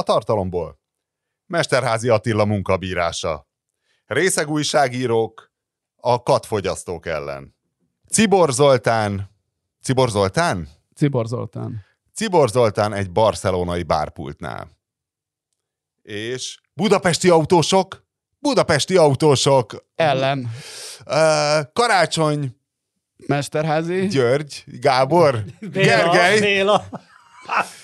A tartalomból. Mesterházi Attila munkabírása. Részeg újságírók a katfogyasztók ellen. Cibor Zoltán. Cibor Zoltán? Cibor Zoltán. Cibor Zoltán egy barcelonai bárpultnál. És budapesti autósok, budapesti autósok Ellen. Uh, Karácsony Mesterházi. György, Gábor, Gergely, Béla.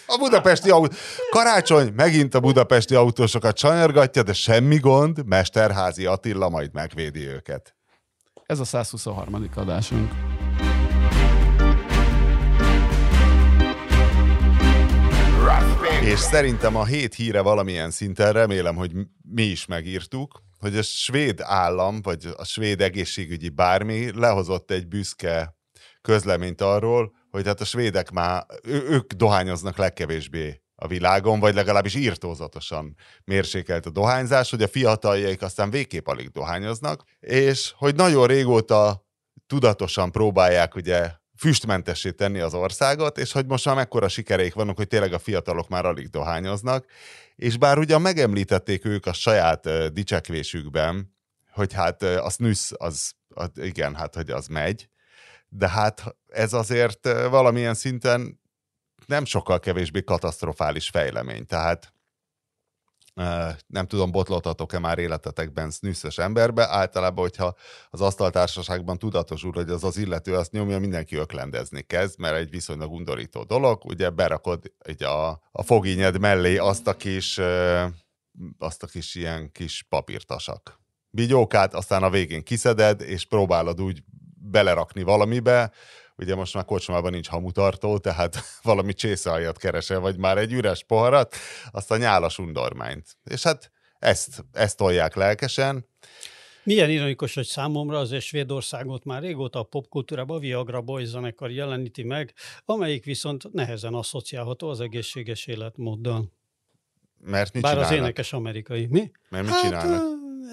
A budapesti autó. Karácsony megint a budapesti autósokat sanyargatja, de semmi gond, Mesterházi Attila majd megvédi őket. Ez a 123. adásunk. És szerintem a hét híre valamilyen szinten, remélem, hogy mi is megírtuk, hogy a svéd állam, vagy a svéd egészségügyi bármi lehozott egy büszke közleményt arról, hogy hát a svédek már, ő, ők dohányoznak legkevésbé a világon, vagy legalábbis írtózatosan mérsékelt a dohányzás, hogy a fiataljaik aztán végképp alig dohányoznak, és hogy nagyon régóta tudatosan próbálják ugye füstmentessé tenni az országot, és hogy most már mekkora sikereik vannak, hogy tényleg a fiatalok már alig dohányoznak, és bár ugyan megemlítették ők a saját dicsekvésükben, hogy hát uh, a snus az, az, igen, hát hogy az megy, de hát ez azért valamilyen szinten nem sokkal kevésbé katasztrofális fejlemény. Tehát nem tudom, botlothatok-e már életetekben snüsszes emberbe, általában, hogyha az asztaltársaságban tudatosul, hogy az az illető azt nyomja, mindenki öklendezni kezd, mert egy viszonylag undorító dolog, ugye berakod ugye a, a fogínyed mellé azt a kis, azt a kis ilyen kis papírtasak. Bigyókát, aztán a végén kiszeded, és próbálod úgy belerakni valamibe, ugye most már kocsmában nincs hamutartó, tehát valami csészealjat keresel, vagy már egy üres poharat, azt a nyálas undormányt. És hát ezt, ezt tolják lelkesen. Milyen ironikus, hogy számomra azért Svédországot már régóta a popkultúrában a Viagra Boys zenekar jeleníti meg, amelyik viszont nehezen asszociálható az egészséges életmóddal. Mert mit Bár csinálnak? az énekes amerikai. Mi? Mert mit hát, csinálnak?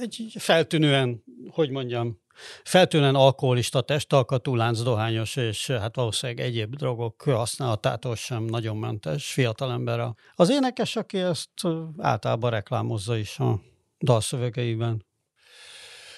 Egy feltűnően, hogy mondjam, feltűnően alkoholista testalkatú, láncdohányos, és hát valószínűleg egyéb drogok használatától sem nagyon mentes fiatalember. Az énekes, aki ezt általában reklámozza is a dalszövegeiben.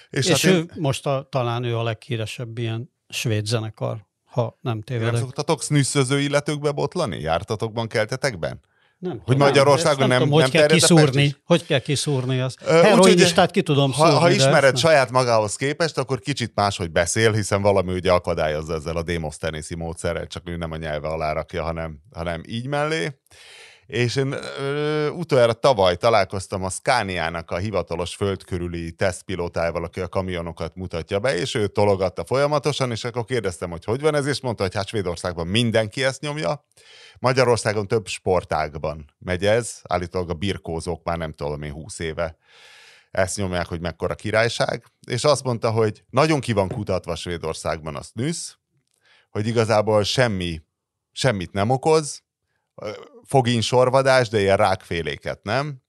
És, és hát ő én... most a, talán ő a leghíresebb ilyen svéd zenekar, ha nem tévedek. Nem szoktatok snüsszöző illetőkbe botlani? Jártatokban, keltetekben? Nem, hogy Magyarországon nem, nem, tudom, hogy nem kell kiszúrni, hogy kell kiszúrni azt. Uh, Heroinistát ki tudom ha, szúrni. Ha ismered saját magához képest, akkor kicsit máshogy beszél, hiszen valami ugye akadályozza ezzel a Démosztenészi módszerrel, csak ő nem a nyelve alá rakja, hanem, hanem így mellé. És én ö, utoljára tavaly találkoztam a Scania-nak a hivatalos földkörüli tesztpilótájával, aki a kamionokat mutatja be, és ő tologatta folyamatosan, és akkor kérdeztem, hogy hogy van ez, és mondta, hogy hát Svédországban mindenki ezt nyomja, Magyarországon több sportágban megy ez, állítólag a birkózók már nem tudom én húsz éve ezt nyomják, hogy mekkora királyság, és azt mondta, hogy nagyon ki van kutatva Svédországban a snus, hogy igazából semmi, semmit nem okoz, fogin sorvadás, de ilyen rákféléket nem,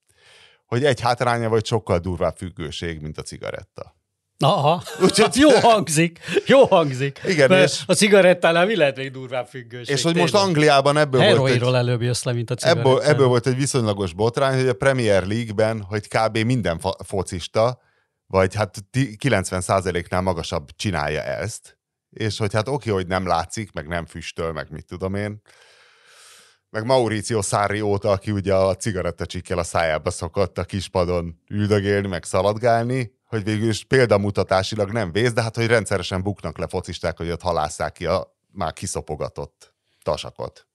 hogy egy hátránya vagy sokkal durvább függőség, mint a cigaretta. Aha, Úgyhogy... jó hangzik, jó hangzik. Igen, Mert és... A cigarettánál mi lehet még durvább függőség? És hogy most Angliában ebből volt egy... előbb jössz le, mint a cigarettán. Ebből, ebből volt egy viszonylagos botrány, hogy a Premier League-ben, hogy kb. minden fo- focista, vagy hát 90%-nál magasabb csinálja ezt, és hogy hát oké, hogy nem látszik, meg nem füstöl, meg mit tudom én, meg Mauricio Szári óta, aki ugye a cigarettacsikkel a szájába szokott a kispadon üldögélni, meg szaladgálni, hogy végül is példamutatásilag nem vész, de hát, hogy rendszeresen buknak le focisták, hogy ott halásszák ki a már kiszopogatott tasakot.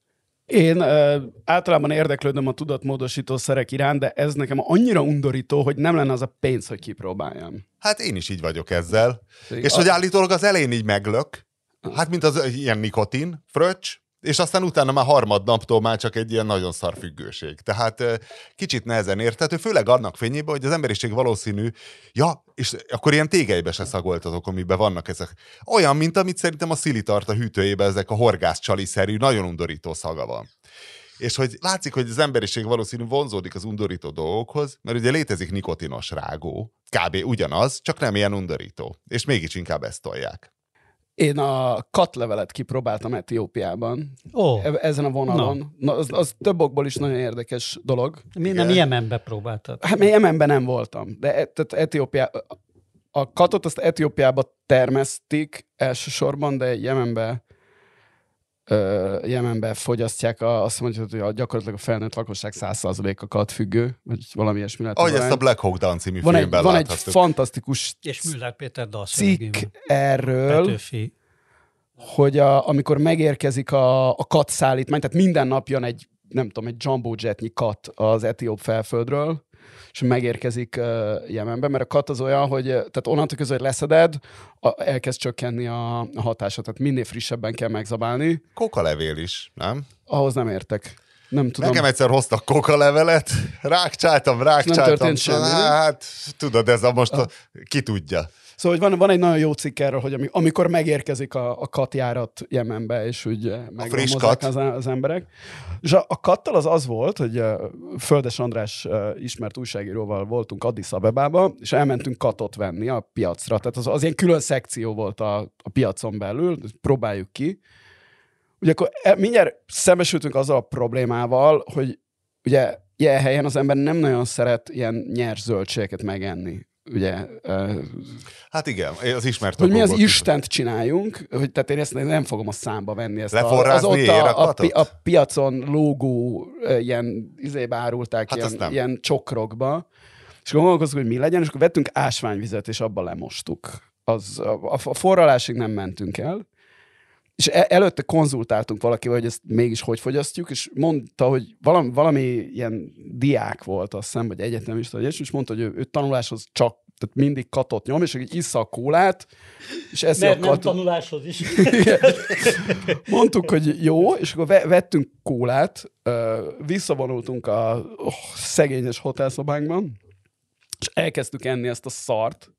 Én ö, általában érdeklődöm a tudatmódosító szerek iránt, de ez nekem annyira undorító, hogy nem lenne az a pénz, hogy kipróbáljam. Hát én is így vagyok ezzel. Én és a... hogy állítólag az elején így meglök, hát mint az ilyen nikotin, fröccs, és aztán utána már harmadnaptól már csak egy ilyen nagyon szar függőség. Tehát kicsit nehezen érthető, főleg annak fényében, hogy az emberiség valószínű, ja, és akkor ilyen tégelybe se szagoltatok, amiben vannak ezek. Olyan, mint amit szerintem a Szili tart a hűtőjében, ezek a horgászcsali-szerű, nagyon undorító szaga van. És hogy látszik, hogy az emberiség valószínű vonzódik az undorító dolgokhoz, mert ugye létezik nikotinos rágó, kb. ugyanaz, csak nem ilyen undorító. És mégis inkább ezt tolják. Én a katlevelet kipróbáltam Etiópiában. Ó, E- Ezen a vonalon. Na. az, az több okból is nagyon érdekes dolog. mi nem. Jemenbe próbáltad? Hát még Jemenben nem voltam, de e- tehát Etiópiá, a katot azt Etiópiába termesztik elsősorban, de Jemenbe ö, Jemenbe fogyasztják, a, azt mondja, hogy a, gyakorlatilag a felnőtt lakosság 100%-a kat függő, vagy valami ilyesmi lehet. Ahogy ezt a. Black Hawk Down című van egy, filmben van egy fantasztikus És Müller Péter cikk dalszövegében. erről, Petőfi. hogy a, amikor megérkezik a, a kat szállítmány, tehát minden nap jön egy, nem tudom, egy jumbo jetnyi kat az etióp felföldről, és megérkezik uh, Jemenbe, mert a kat az olyan, hogy tehát onnantól közül, hogy leszeded, a, elkezd csökkenni a, a hatása, tehát minél frissebben kell megzabálni. Kokalevél is, nem? Ahhoz nem értek. Nem tudom. Nekem egyszer hoztak kokalevelet, rákcsáltam, rákcsáltam. történt semmi, nem? Hát, tudod, ez a most, a, ki tudja. Szóval hogy van, van egy nagyon jó cikk erről, hogy ami, amikor megérkezik a, a katjárat Jemenbe, és úgy eh, kat. az, az emberek. És a, a kattal az az volt, hogy eh, Földes András eh, ismert újságíróval voltunk Addis Abebába, és elmentünk katot venni a piacra. Tehát az, az ilyen külön szekció volt a, a piacon belül, próbáljuk ki. Ugye akkor mindjárt szembesültünk azzal a problémával, hogy ugye ilyen helyen az ember nem nagyon szeret ilyen nyers zöldségeket megenni. Ugye, Hát igen, az ismert hogy mi az Istent csináljunk, hogy tehát én ezt nem fogom a számba venni. Ezt a, Leforrázni az ott a, a a, pi, a piacon lógó ilyen izébe árulták, Hát ilyen, ilyen csokrokba, és gondolkoztuk, hogy mi legyen, és akkor vettünk ásványvizet, és abba lemostuk. Az, a, a forralásig nem mentünk el, és e- előtte konzultáltunk valakivel, hogy ezt mégis hogy fogyasztjuk, és mondta, hogy valami, valami ilyen diák volt, azt hiszem, vagy egyetemista, vagy és mondta, hogy ő, ő tanuláshoz csak tehát mindig katot nyom, és így issza a kólát, és eszi Mert a nem katot. tanuláshoz is. Mondtuk, hogy jó, és akkor ve- vettünk kólát, visszavonultunk a oh, szegényes hotelszobánkban, és elkezdtük enni ezt a szart.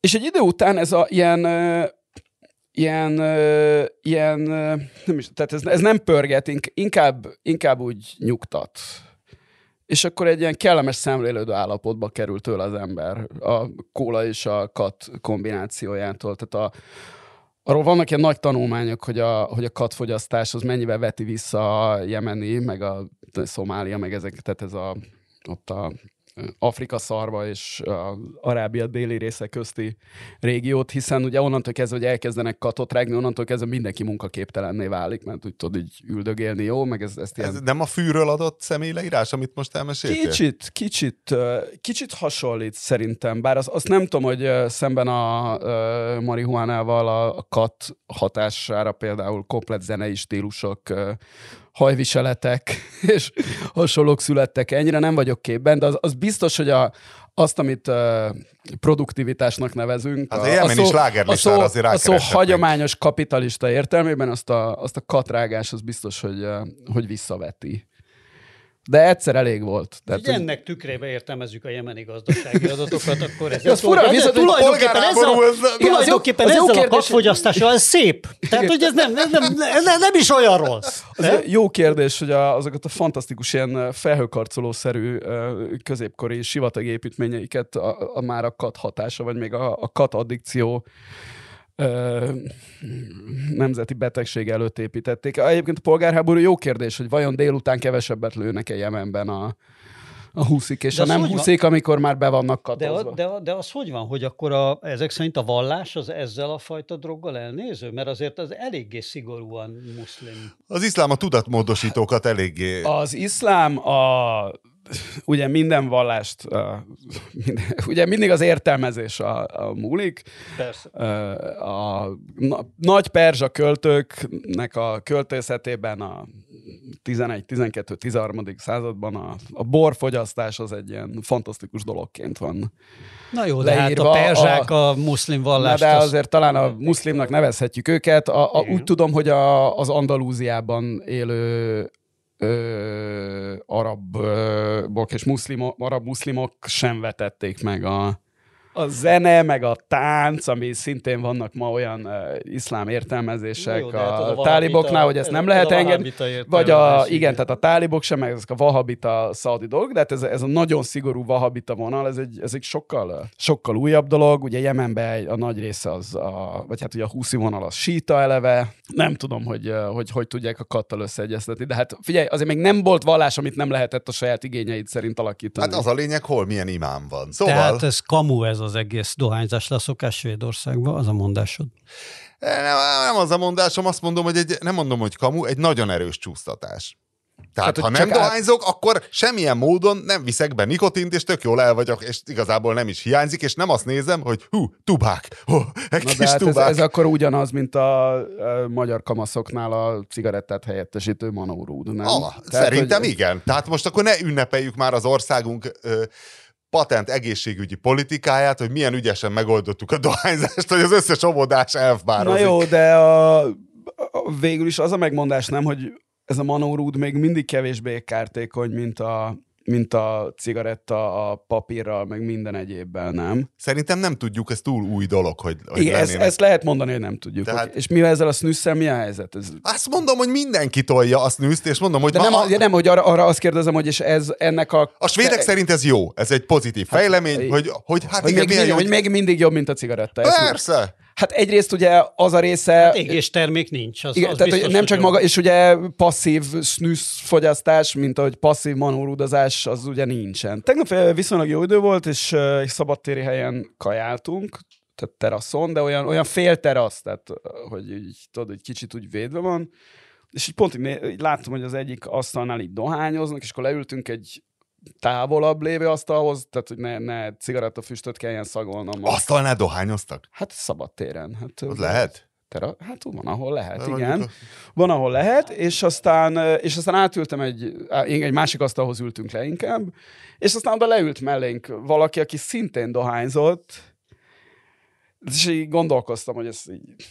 És egy idő után ez a ilyen, ilyen, ö, ilyen ö, nem is, tehát ez, ez nem pörget, ink- inkább, inkább úgy nyugtat. És akkor egy ilyen kellemes szemlélődő állapotba került tőle az ember a kóla és a kat kombinációjától. Tehát a, arról vannak ilyen nagy tanulmányok, hogy a, hogy a katfogyasztás az mennyivel veti vissza a jemeni, meg a Szomália, meg ezek, tehát ez a, ott a Afrika szarva és a Arábia déli része közti régiót, hiszen ugye onnantól kezdve, hogy elkezdenek katot rágni, onnantól kezdve mindenki munkaképtelenné válik, mert úgy tudod így üldögélni, jó, meg ez, ezt ilyen Ez nem a fűről adott személyleírás, amit most elmeséltél? Kicsit, kicsit, kicsit hasonlít szerintem, bár az, azt nem tudom, hogy szemben a ö, marihuánával a, a kat hatására például komplet zenei stílusok, hajviseletek és hasonlók születtek. Ennyire nem vagyok képben, de az, az biztos, hogy a, azt, amit uh, produktivitásnak nevezünk. Hát a jemeni slágerlistára a szó, azért a szó hagyományos kapitalista értelmében azt a, azt a katrágás az biztos, hogy, uh, hogy visszaveti. De egyszer elég volt. Tehát, Hogy ennek tükrébe értelmezzük a jemeni gazdasági adatokat, akkor ez... Az fura, hogy tulajdonképpen a, ez nem- tulajdonképpen ezzel a katfogyasztással ez szép. Tehát, hogy ez nem, nem, nem, nem, nem is olyan rossz. Az jó kérdés, hogy a, azokat a fantasztikus ilyen felhőkarcolószerű középkori sivatagi építményeiket a, a már a kat hatása, vagy még a, a kat addikció ö, nemzeti betegség előtt építették. Egyébként a polgárháború jó kérdés, hogy vajon délután kevesebbet lőnek-e Jemenben a, a húszik, és De a nem van? húszik, amikor már be vannak De, katozva. de, a- de az hogy van, hogy akkor a, ezek szerint a vallás az ezzel a fajta droggal elnéző? Mert azért az eléggé szigorúan muszlim. Az iszlám a tudatmódosítókat eléggé... Az iszlám a ugye minden vallást, a, minden, ugye mindig az értelmezés a, a múlik. Persze. Ö, A na, nagy perzsa költőknek a költészetében a 11-12-13. században a, a borfogyasztás az egy ilyen fantasztikus dologként van. Na jó, de hát a perzsák a- a, muszlim Na, vallást... de azt- azért talán a muszlimnak nevezhetjük őket. A, a, Igen. úgy tudom, hogy a, az Andalúziában élő ö, arabok és muszlimok, arab muszlimok sem vetették meg a, a zene, meg a tánc, ami szintén vannak ma olyan uh, iszlám értelmezések Jó, hát a, a táliboknál, hogy ezt ez nem lehet engedni. Vagy a, igen. tehát a tálibok sem, meg ezek a vahabita szaudi dolgok, de hát ez, ez a nagyon szigorú vahabita vonal, ez egy, ez egy sokkal, sokkal újabb dolog. Ugye Jemenben a nagy része az, a, vagy hát ugye a húszi vonal az síta eleve. Nem tudom, hogy hogy, hogy, hogy tudják a kattal összeegyeztetni, de hát figyelj, azért még nem volt vallás, amit nem lehetett a saját igényeid szerint alakítani. Hát az a lényeg, hol milyen imám van. Szóval... Tehát ez kamu ez az egész dohányzás leszokás Svédországban, az a mondásod. Nem, nem az a mondásom, azt mondom, hogy egy, nem mondom, hogy kamu, egy nagyon erős csúsztatás. Tehát, Tehát, ha nem csak át- dohányzok, akkor semmilyen módon nem viszek be nikotint, és tök jól el vagyok, és igazából nem is hiányzik, és nem azt nézem, hogy hú, tubák, hú, egy Na kis de hát ez, tubák. ez akkor ugyanaz, mint a, a magyar kamaszoknál a cigarettát helyettesítő manórúd, nem? Ah, szerintem hogy, igen. Tehát most akkor ne ünnepeljük már az országunk ö, patent egészségügyi politikáját, hogy milyen ügyesen megoldottuk a dohányzást, hogy az összes óvodás Na elfbározik. jó, de a, a, végül is az a megmondás nem, hogy ez a manórúd még mindig kevésbé kártékony, mint a, mint a cigaretta a papírral, meg minden egyébben, nem? Szerintem nem tudjuk, ez túl új dolog, hogy, hogy Igen, ezt, lennének. ezt lehet mondani, hogy nem tudjuk. Tehát- Tehát... És mivel ezzel a snüsszel mi a helyzet? Ez... Azt mondom, hogy mindenki tolja a snűzt, és mondom, hogy De ma nem, a, nem, hogy arra, arra azt kérdezem, hogy és ez ennek a... a svédek szerint ez jó, ez egy pozitív fejlemény, Hát, hogy, hogy hát hogy, igen, még, milyen mindig, jó, hogy még mindig jobb, mint a cigaretta. Ezt. Persze. Hát egyrészt ugye az a része... Hát égés termék nincs. Az, Igen, az tehát biztos, hogy nem csak maga, és ugye passzív snűsz fogyasztás, mint ahogy passzív manórudazás, az ugye nincsen. Tegnap eh, viszonylag jó idő volt, és eh, egy szabadtéri helyen kajáltunk, tehát teraszon, de olyan, olyan fél terasz, tehát eh, hogy így, tudod, egy kicsit úgy védve van, és így pont így, így láttam, hogy az egyik asztalnál így dohányoznak, és akkor leültünk egy távolabb lévő asztalhoz, tehát hogy ne, ne cigarettafüstöt kelljen szagolnom. Asztalnál dohányoztak? Hát szabadtéren. Hát, Az lehet? Tera, hát van, ahol lehet, igen. a- Van, ahol lehet, és aztán, és aztán átültem egy, én egy másik asztalhoz ültünk le inkább, és aztán oda leült mellénk valaki, aki szintén dohányzott, és így gondolkoztam, hogy ez így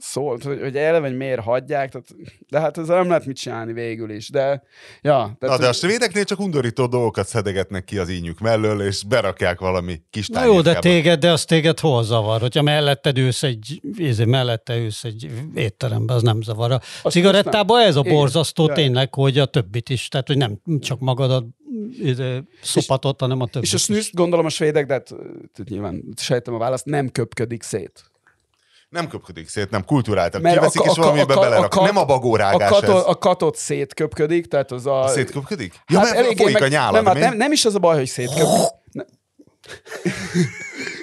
szólt, hogy, hogy eleve, hogy miért hagyják, tehát, de hát ezzel nem lehet mit csinálni végül is, de ja. Na, de a svédeknél csak undorító dolgokat szedegetnek ki az ínyük mellől, és berakják valami kis Na jó, de téged, de az téged hol zavar? Hogyha melletted ülsz egy, izé, mellette ülsz egy étterembe, az nem zavar. A Azt cigarettában ez a borzasztó Ja. tényleg, hogy a többit is, tehát hogy nem csak magadat izé, szopatot, hanem a többit És a is. snűszt gondolom a svédek, de hát tehát nyilván sejtem a választ, nem köpködik szét. Nem köpködik szét, nem kulturáltak. Mert Kiveszik, a- és a- valamibe a- a- belerak. a kat- Nem a bagórágás a, katot, ez. a katot szétköpködik, tehát az a... A szétköpködik? Ja, hát mert folyik meg- a nyálad, nem, hát nem, nem, is az a baj, hogy szétköpködik. Ne-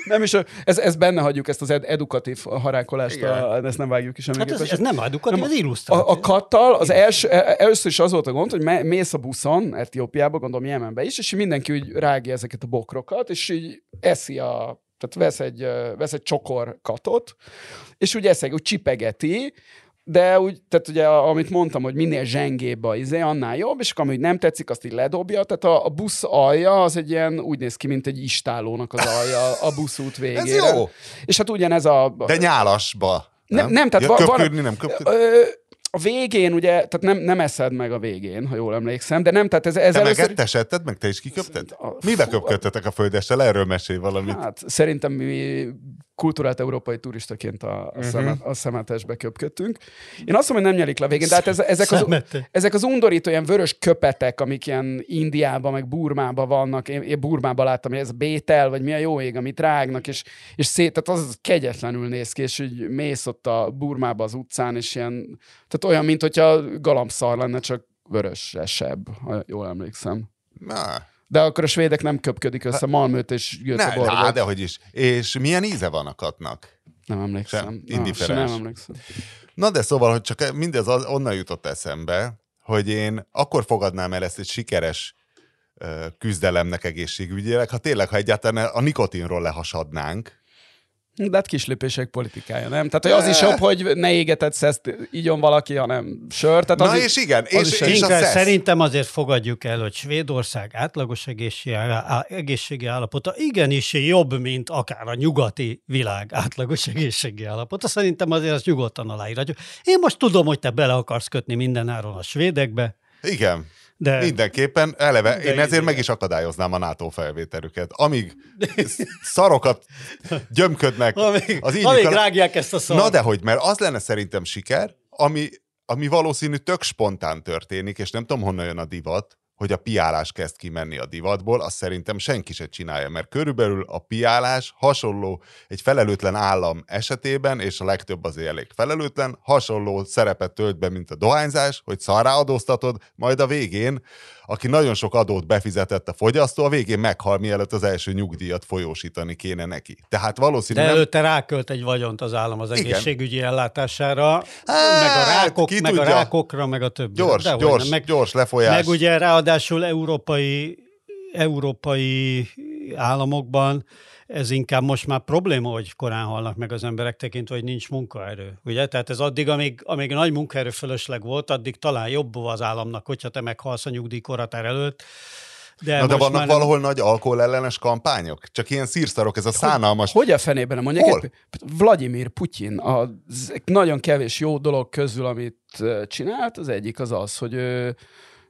nem is, ez, ez benne hagyjuk, ezt az ed- edukatív harákolást, a, ezt nem vágjuk is Hát ez, ez nem edukatív, ez a, illusztráció. a kattal az első, e- először is az volt a gond, hogy me- mész a buszon, Etiópiába, gondolom Jemenbe is, és mindenki úgy rágja ezeket a bokrokat, és így eszi a, tehát vesz egy, vesz egy csokor katot, és úgy eszik, úgy csipegeti, de úgy, tehát ugye amit mondtam, hogy minél zsengébb a izé, annál jobb, és akkor amit nem tetszik, azt így ledobja, tehát a, a busz alja az egy ilyen, úgy néz ki, mint egy istálónak az alja a buszút végére. Ez jó. És hát ugyanez a... De nyálasba. Nem, nem, tehát ja, va- van- köpködni, nem köpködni. Ö, a végén ugye, tehát nem, nem eszed meg a végén, ha jól emlékszem, de nem, tehát ez, ez Te először... megettesetted, meg te is kiköpted? A- Mibe köpködtetek a földessel? Erről mesélj valamit. Hát szerintem mi kulturált európai turistaként a, a, Mhm. szemet, a szemetesbe köpködtünk. Én azt mondom, hogy nem nyelik le a végén, de hát ez, ezek, az, Szemete. ezek az undorító ilyen vörös köpetek, amik ilyen Indiában, meg Burmában vannak. Én, én Burmában láttam, hogy ez bétel, vagy mi a jó ég, amit rágnak, és, és szét, tehát az kegyetlenül néz ki, és így mész ott a Burmába az utcán, és ilyen, tehát olyan, mint hogyha galambszar lenne, csak vörösesebb, ha jól emlékszem. Na, De akkor a svédek nem köpködik össze Malmöt és Göteborgot. á, de hogy is. És milyen íze van a katnak? Nem emlékszem. Sem, indiferens. Nem emlékszem. Na de szóval, hogy csak mindez az, onnan jutott eszembe, hogy én akkor fogadnám el ezt egy sikeres küzdelemnek egészségügyileg, ha tényleg, ha egyáltalán a nikotinról lehasadnánk, De hát kislépések politikája, nem? Tehát hogy az is jobb, hogy ne égetett szeszt igyon valaki, hanem sör. Tehát az Na is, és igen, az és, is és a Inkább szesz. szerintem azért fogadjuk el, hogy Svédország átlagos egészségi állapota igenis jobb, mint akár a nyugati világ átlagos egészségi állapota. Szerintem azért azt nyugodtan aláírhatjuk. Én most tudom, hogy te bele akarsz kötni mindenáron a svédekbe, Igen. De Mindenképpen, eleve, De én ezért izé- meg is akadályoznám a NATO felvételüket. Amíg szarokat gyömködnek amíg, az amíg alá- rágják ezt a szart. Na de hogy, mert az lenne szerintem siker, ami, ami valószínű tök spontán történik, és nem tudom honnan jön a divat, hogy a piálás kezd kimenni a divatból, azt szerintem senki se csinálja, mert körülbelül a piálás hasonló egy felelőtlen állam esetében, és a legtöbb azért elég felelőtlen, hasonló szerepet tölt be, mint a dohányzás, hogy szarrá adóztatod, majd a végén, aki nagyon sok adót befizetett a fogyasztó, a végén meghal, mielőtt az első nyugdíjat folyósítani kéne neki. Tehát valószínű De nem... előtte rákölt egy vagyont az állam az Igen. egészségügyi ellátására, Hát, meg a rákok, meg a rákokra, meg a többi. Gyors, Dehogy gyors, nem. Meg, gyors lefolyás. meg ugye ráadásul európai, európai államokban ez inkább most már probléma, hogy korán halnak meg az emberek tekintve, hogy nincs munkaerő. Ugye? Tehát ez addig, amíg, amíg nagy munkaerő fölösleg volt, addig talán jobb az államnak, hogyha te meghalsz a nyugdíjkorhatár előtt. De, Na de vannak már valahol nagy alkoholellenes kampányok? Csak ilyen szírszarok, ez a szánalmas. Hogy a fenében nem mondják? Hol? Egy- Vladimir Putyin, a nagyon kevés jó dolog közül, amit csinált, az egyik az az, hogy ő,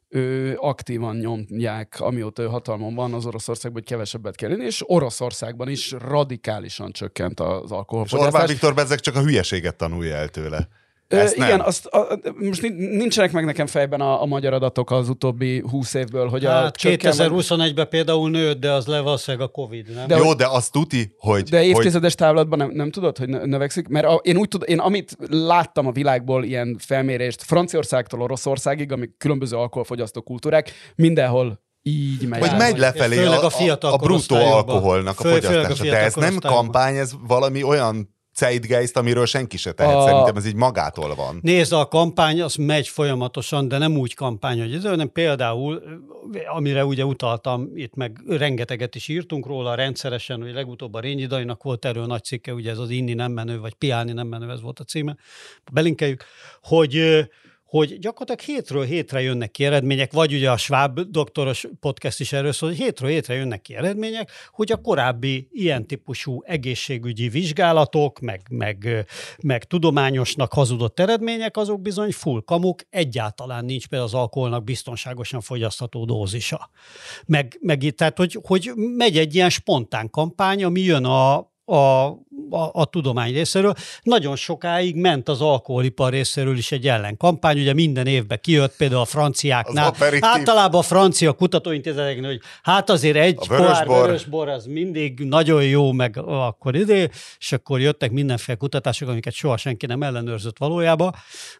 ő aktívan nyomják, amióta ő hatalmon van az Oroszországban, hogy kevesebbet kell inni, és Oroszországban is radikálisan csökkent az És Orbán alkoholfogyasztás. Viktor bezzeg csak a hülyeséget tanulja el tőle. Ezt igen, azt, a, most nin- nincsenek meg nekem fejben a, a magyar adatok az utóbbi húsz évből, hogy a Hát csökken- 2021-ben például nőtt, de az le valószínűleg a Covid, nem? De Jó, hogy- de azt tuti, hogy... De hogy évtizedes távlatban nem, nem tudod, hogy nö- növekszik? Mert a, én úgy tudom, én amit láttam a világból ilyen felmérést, Franciaországtól Oroszországig, amik különböző alkoholfogyasztó kultúrák, mindenhol így megy. hogy megy vagy lefelé a, a a, a bruttó alkoholnak a a fogyasztása. De ez nem kampány, ez valami olyan zeitgeist, amiről senki se tehet. A- Szerintem ez így magától van. Nézd, a kampány az megy folyamatosan, de nem úgy kampány, hogy ez, hanem például, amire ugye utaltam, itt meg rengeteget is írtunk róla rendszeresen, hogy legutóbb a Rényi Dajnak volt erről nagy cikke, ugye ez az inni nem menő, vagy piálni nem menő, ez volt a címe, belinkeljük, hogy hogy gyakorlatilag hétről hétre jönnek ki eredmények, vagy ugye a Schwab doktoros podcast is erről szól, hogy hétről hétre jönnek ki eredmények, hogy a korábbi ilyen típusú egészségügyi vizsgálatok, meg, meg, meg tudományosnak hazudott eredmények, azok bizony full kamuk, egyáltalán nincs például az alkoholnak biztonságosan fogyasztható dózisa. Meg, meg itt, tehát, hogy, hogy megy egy ilyen spontán kampány, ami jön a, a, a, a tudomány részéről. Nagyon sokáig ment az alkoholipar részéről is egy ellenkampány, ugye minden évben kijött például a franciáknál. Általában a francia kutatóintézeteknél, hogy hát azért egy A pohár vörösbor. vörösbor az mindig nagyon jó, meg akkor idő, és akkor jöttek mindenféle kutatások, amiket soha senki nem ellenőrzött valójában.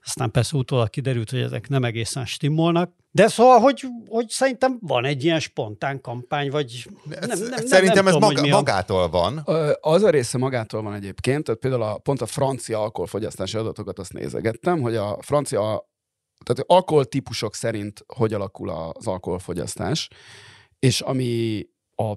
Aztán persze utólag kiderült, hogy ezek nem egészen stimmolnak. De szóval, hogy, hogy szerintem van egy ilyen spontán kampány, vagy nem, nem, nem, Szerintem nem ez tudom, maga, hogy mi a- magától van. Az a része magától van egyébként, tehát például a, pont a francia alkoholfogyasztási adatokat azt nézegettem, hogy a francia, tehát alkoholtípusok szerint hogy alakul az alkoholfogyasztás, és ami a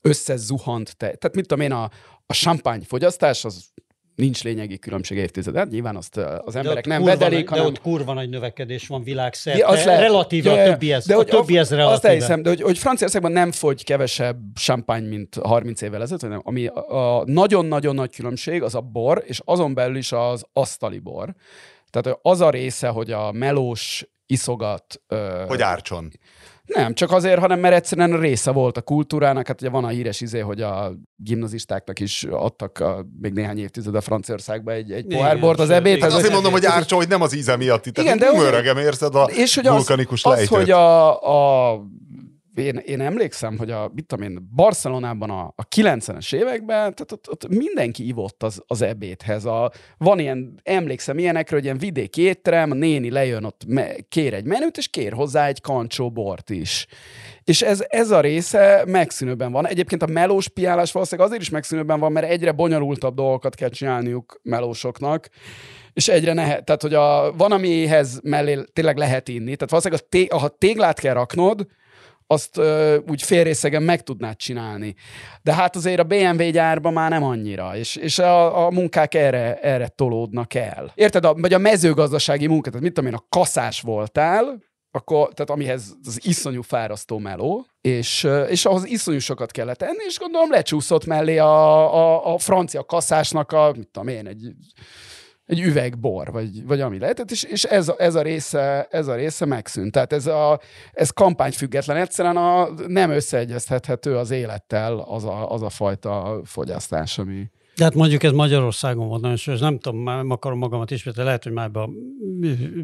összezuhant, te, tehát mit tudom én, a, a champagne fogyasztás, az nincs lényegi különbség évtized. nyilván azt az De emberek ott nem kurva vedelik, nagy, hanem... De ott kurva nagy növekedés van világszerte. Ja, azt lehet. relatíve Ja, ja, a többihez. De a hogy többihez Azt relatíve. elhiszem, de hogy, hogy Franciaországban nem fogy kevesebb champagne, mint 30 évvel ezelőtt, hanem ami a a nagyon-nagyon nagy különbség, az a bor, és azon belül is az asztali bor. Tehát az a része, hogy a melós iszogat... Hogy árcson. Nem, csak azért, hanem mert egyszerűen része volt a kultúrának. Hát ugye van a híres izé, hogy a gimnazistáknak is adtak a, még néhány évtized a Franciaországba egy, egy Igen, pohár bort az ebédhez. igen. Azért az mondom, hogy árcson, hogy nem az íze miatt itt. Igen, de öregem, érzed a és hogy az, vulkanikus az lejtőt. hogy a, a én, én emlékszem, hogy a, mit tudom én, Barcelonában a, a 90-es években, tehát ott, ott mindenki ivott az, az ebédhez. A, van ilyen, emlékszem ilyenekről, hogy ilyen vidéki étterem, a néni lejön ott, me, kér egy menüt, és kér hozzá egy kancsó bort is. És ez, ez a része megszűnőben van. Egyébként a melós piálás valószínűleg azért is megszűnőben van, mert egyre bonyolultabb dolgokat kell csinálniuk melósoknak, és egyre nehe, tehát hogy a, van, amihez mellé tényleg lehet inni. Tehát valószínűleg a té, ha téglát kell raknod, azt ö, úgy félrészegen meg tudnád csinálni. De hát azért a BMW gyárban már nem annyira, és, és a, a munkák erre, erre tolódnak el. Érted? A, vagy a mezőgazdasági munka, tehát mit tudom én, a kaszás voltál, akkor, tehát amihez az iszonyú fárasztó meló, és, és ahhoz iszonyú sokat kellett enni, és gondolom lecsúszott mellé a, a, a francia kaszásnak a, mit tudom én, egy egy üvegbor, vagy, vagy ami lehetett, és, és ez, a, ez, a része, ez a része megszűnt. Tehát ez, a, ez kampányfüggetlen, egyszerűen a, nem összeegyeztethető az élettel az a, az a fajta fogyasztás, ami, de hát mondjuk ez Magyarországon van és nem tudom, nem akarom magamat ismételni, lehet, hogy már ebben a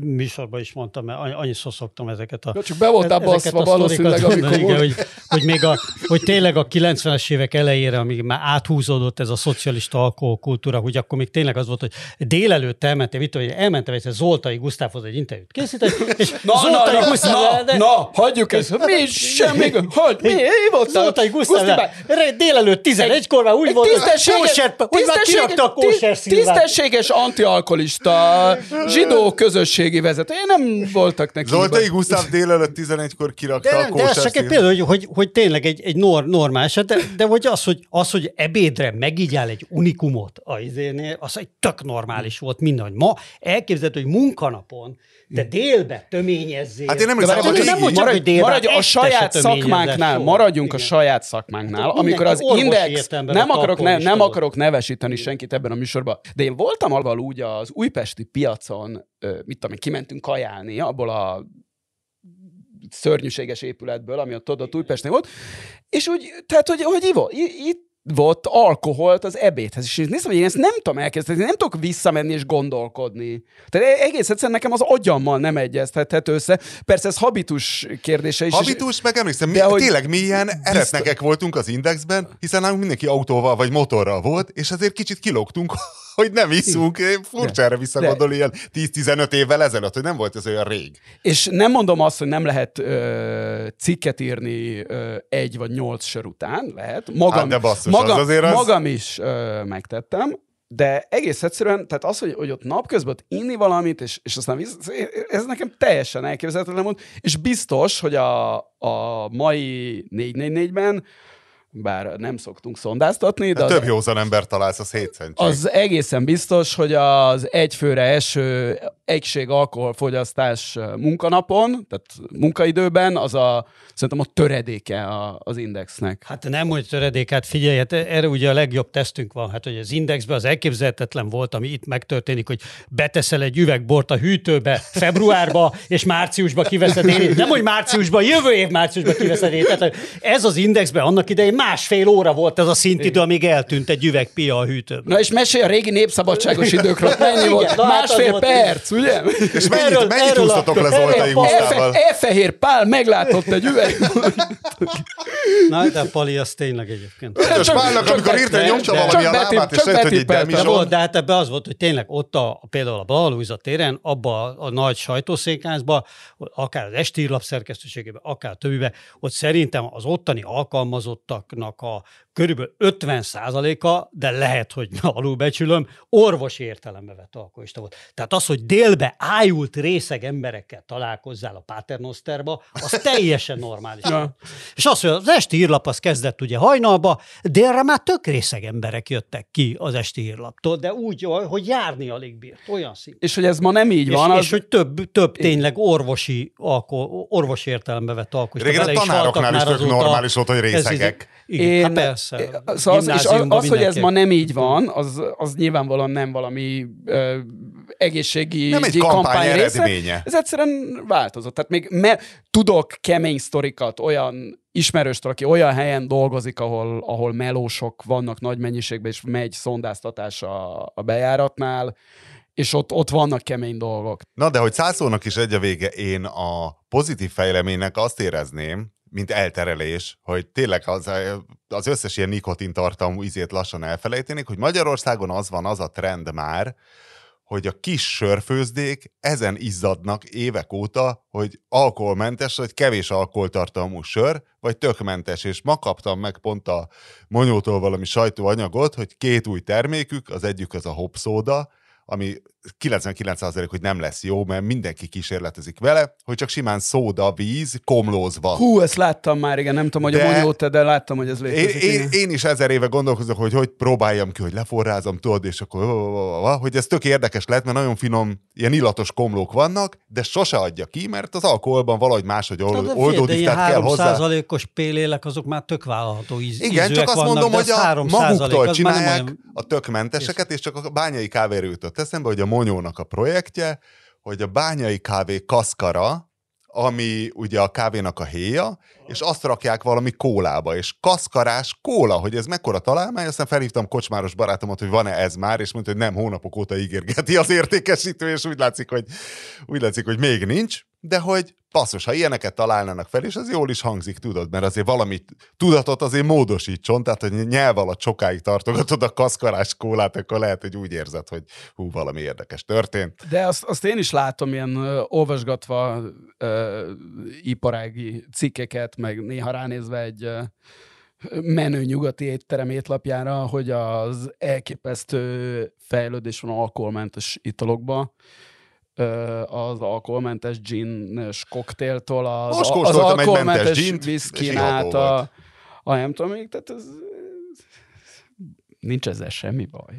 műsorban is mondtam, mert annyiszor szoktam ezeket a... Ja, csak be voltál baszva valószínűleg, amikor igen, hogy, hogy, még a, hogy tényleg a 90-es évek elejére, amíg már áthúzódott ez a szocialista alkoholkultúra, hogy akkor még tényleg az volt, hogy délelőtt elmentem, itt, hogy elmentem egy Zoltai Gusztávhoz egy interjút készíteni, és na, Zoltai na, Gusztáv... Na, de... na, hagyjuk ezt, mi semmi, hogy mi, mi volt? Zoltai Gusztáv, délelőtt 11-kor már úgy volt, hogy hogy már kirakta a kóser Tisztességes antialkoholista zsidó közösségi vezető. Én nem voltak neki. Zoltai Gusztáv délelőtt 11-kor kirakta de, a kóser De ez csak egy példa, hogy, hogy, hogy tényleg egy, egy nor, normális, de, de hogy az, hogy, az, hogy ebédre megigyál egy unikumot a izénél, az egy tök normális volt minden. Ma elképzelhető, hogy munkanapon de délbe töményezzél. Hát én nem hiszem, hogy nem mondjuk, hogy délbe, maradj a saját szakmánknál, maradjunk Igen. a saját szakmánknál, amikor az index, nem akarok, ne, nem akarok nevesíteni senkit ebben a műsorban, de én voltam alval úgy az újpesti piacon, mit tudom én, kimentünk kajálni abból a szörnyűséges épületből, ami ott ott Újpestnél volt, és úgy, tehát, hogy, hogy Ivo, itt volt alkoholt az ebédhez. És nézd, hogy én ezt nem tudom elkezdeni, nem tudok visszamenni és gondolkodni. Tehát e- egész egyszerűen nekem az agyammal nem egyeztethető össze. Persze ez habitus kérdése is. Habitus, meg emlékszem, mi, hogy tényleg mi ilyen eretnekek voltunk az indexben, hiszen nálunk mindenki autóval vagy motorral volt, és azért kicsit kilógtunk hogy nem iszunk. Furcsa erre visszagondolni ilyen 10-15 évvel ezelőtt, hogy nem volt ez olyan rég. És nem mondom azt, hogy nem lehet ö, cikket írni ö, egy vagy nyolc sör után, lehet. Magam, hát de basszus, magam, az azért az... magam is ö, megtettem, de egész egyszerűen, tehát az, hogy, hogy ott napközben ott inni valamit, és, és aztán visz, ez nekem teljesen elképzelhetetlen volt, és biztos, hogy a, a mai 444-ben bár nem szoktunk szondáztatni. De, de több józan ember találsz a hétszentség. Az egészen biztos, hogy az egyfőre eső egység alkoholfogyasztás munkanapon, tehát munkaidőben, az a, szerintem a töredéke a, az indexnek. Hát nem, hogy töredéke, hát figyelj, hát erre ugye a legjobb tesztünk van, hát hogy az indexben az elképzelhetetlen volt, ami itt megtörténik, hogy beteszel egy üvegbort a hűtőbe februárba, és márciusba kiveszed én. Nem, hogy márciusba, jövő év márciusba kiveszed én. Tehát ez az indexben annak idején másfél óra volt ez a szintidő, amíg eltűnt egy üveg pia a hűtőben. Na és mesélj a régi népszabadságos időkről. Mennyi volt? Na, hát másfél hát perc, ugye? És mennyit, erről, mennyit erről húztatok le Zoltai Gusztával? E-fehér Pál meglátott egy üveg. Na, de Pali, az tényleg egyébként. Ötös Pálnak, amikor írta, nyomta valami a lábát, és lehet, hogy egy demizson. De hát ebbe az volt, hogy tényleg ott a, például a Balúza téren, abba a, a nagy sajtószékházba, akár az estírlap szerkesztőségében, akár többibe, ott szerintem az ottani alkalmazottaknak a körülbelül 50 a de lehet, hogy alulbecsülöm, orvosi értelembe vett alkoholista volt. Tehát az, hogy délbe ájult részeg emberekkel találkozzál a Paternosterba, az teljesen normális. ja. És az, hogy az esti írlap az kezdett ugye hajnalba, délre már tök részeg emberek jöttek ki az esti írlaptól, de úgy, hogy járni alig bírt, olyan szint. És hogy ez ma nem így és, van. És, az... és hogy több, több tényleg orvosi, alko, orvosi értelembe vett alkoholista. Régen a tanároknál is tök normális volt, hogy részegek. Igen, Én, hát persze. Szóval az, és az, az hogy ez ma nem így van, az, az nyilvánvalóan nem valami ö, egészségi nem egy kampány, kampány része. Ez egyszerűen változott. Tehát még me, tudok kemény sztorikat olyan ismerőstől, aki olyan helyen dolgozik, ahol, ahol melósok vannak nagy mennyiségben, és megy szondáztatás a, a bejáratnál, és ott, ott vannak kemény dolgok. Na, de hogy százszónak is egy a vége, én a pozitív fejleménynek azt érezném, mint elterelés, hogy tényleg az, az összes ilyen nikotintartalmú izét lassan elfelejtenék, hogy Magyarországon az van, az a trend már, hogy a kis sörfőzdék ezen izzadnak évek óta, hogy alkoholmentes, vagy kevés alkoholtartalmú sör, vagy tökmentes, és ma kaptam meg pont a Monyótól valami sajtóanyagot, hogy két új termékük, az egyik az a hopszóda, ami 99% hogy nem lesz jó, mert mindenki kísérletezik vele, hogy csak simán szóda, víz, komlózva. Hú, ezt láttam már, igen, nem tudom, hogy de... a mondjuk de láttam, hogy ez létezik. Én, én, én, is ezer éve gondolkozok, hogy hogy próbáljam ki, hogy leforrázom, tudod, és akkor hogy ez tök érdekes lehet, mert nagyon finom, ilyen illatos komlók vannak, de sose adja ki, mert az alkoholban valahogy máshogy oldódik, tehát kell hozzá. százalékos pélélek, azok már tök vállalható íz, Igen, csak azt vannak, mondom, hogy a maguktól csinálják a tökmenteseket, és csak a bányai kávéről jutott eszembe, hogy a Monyónak a projektje, hogy a bányai kávé kaszkara, ami ugye a kávénak a héja, és azt rakják valami kólába, és kaszkarás kóla, hogy ez mekkora találmány, aztán felhívtam kocsmáros barátomat, hogy van-e ez már, és mondta, hogy nem, hónapok óta ígérgeti az értékesítő, és úgy látszik, hogy, úgy látszik, hogy még nincs, de hogy basszus, ha ilyeneket találnának fel, és az jól is hangzik, tudod, mert azért valamit tudatot azért módosítson, tehát hogy nyelv alatt sokáig tartogatod a kaszkarás kólát, akkor lehet, hogy úgy érzed, hogy hú, valami érdekes történt. De azt, azt én is látom ilyen uh, olvasgatva uh, iparági cikkeket, meg néha ránézve egy uh, menő nyugati étterem étlapjára, hogy az elképesztő fejlődés van alkoholmentes italokban az alkoholmentes gin-es koktéltól az, Most az alkoholmentes whisky át a, a nem tudom még, tehát ez, nincs ezzel semmi baj.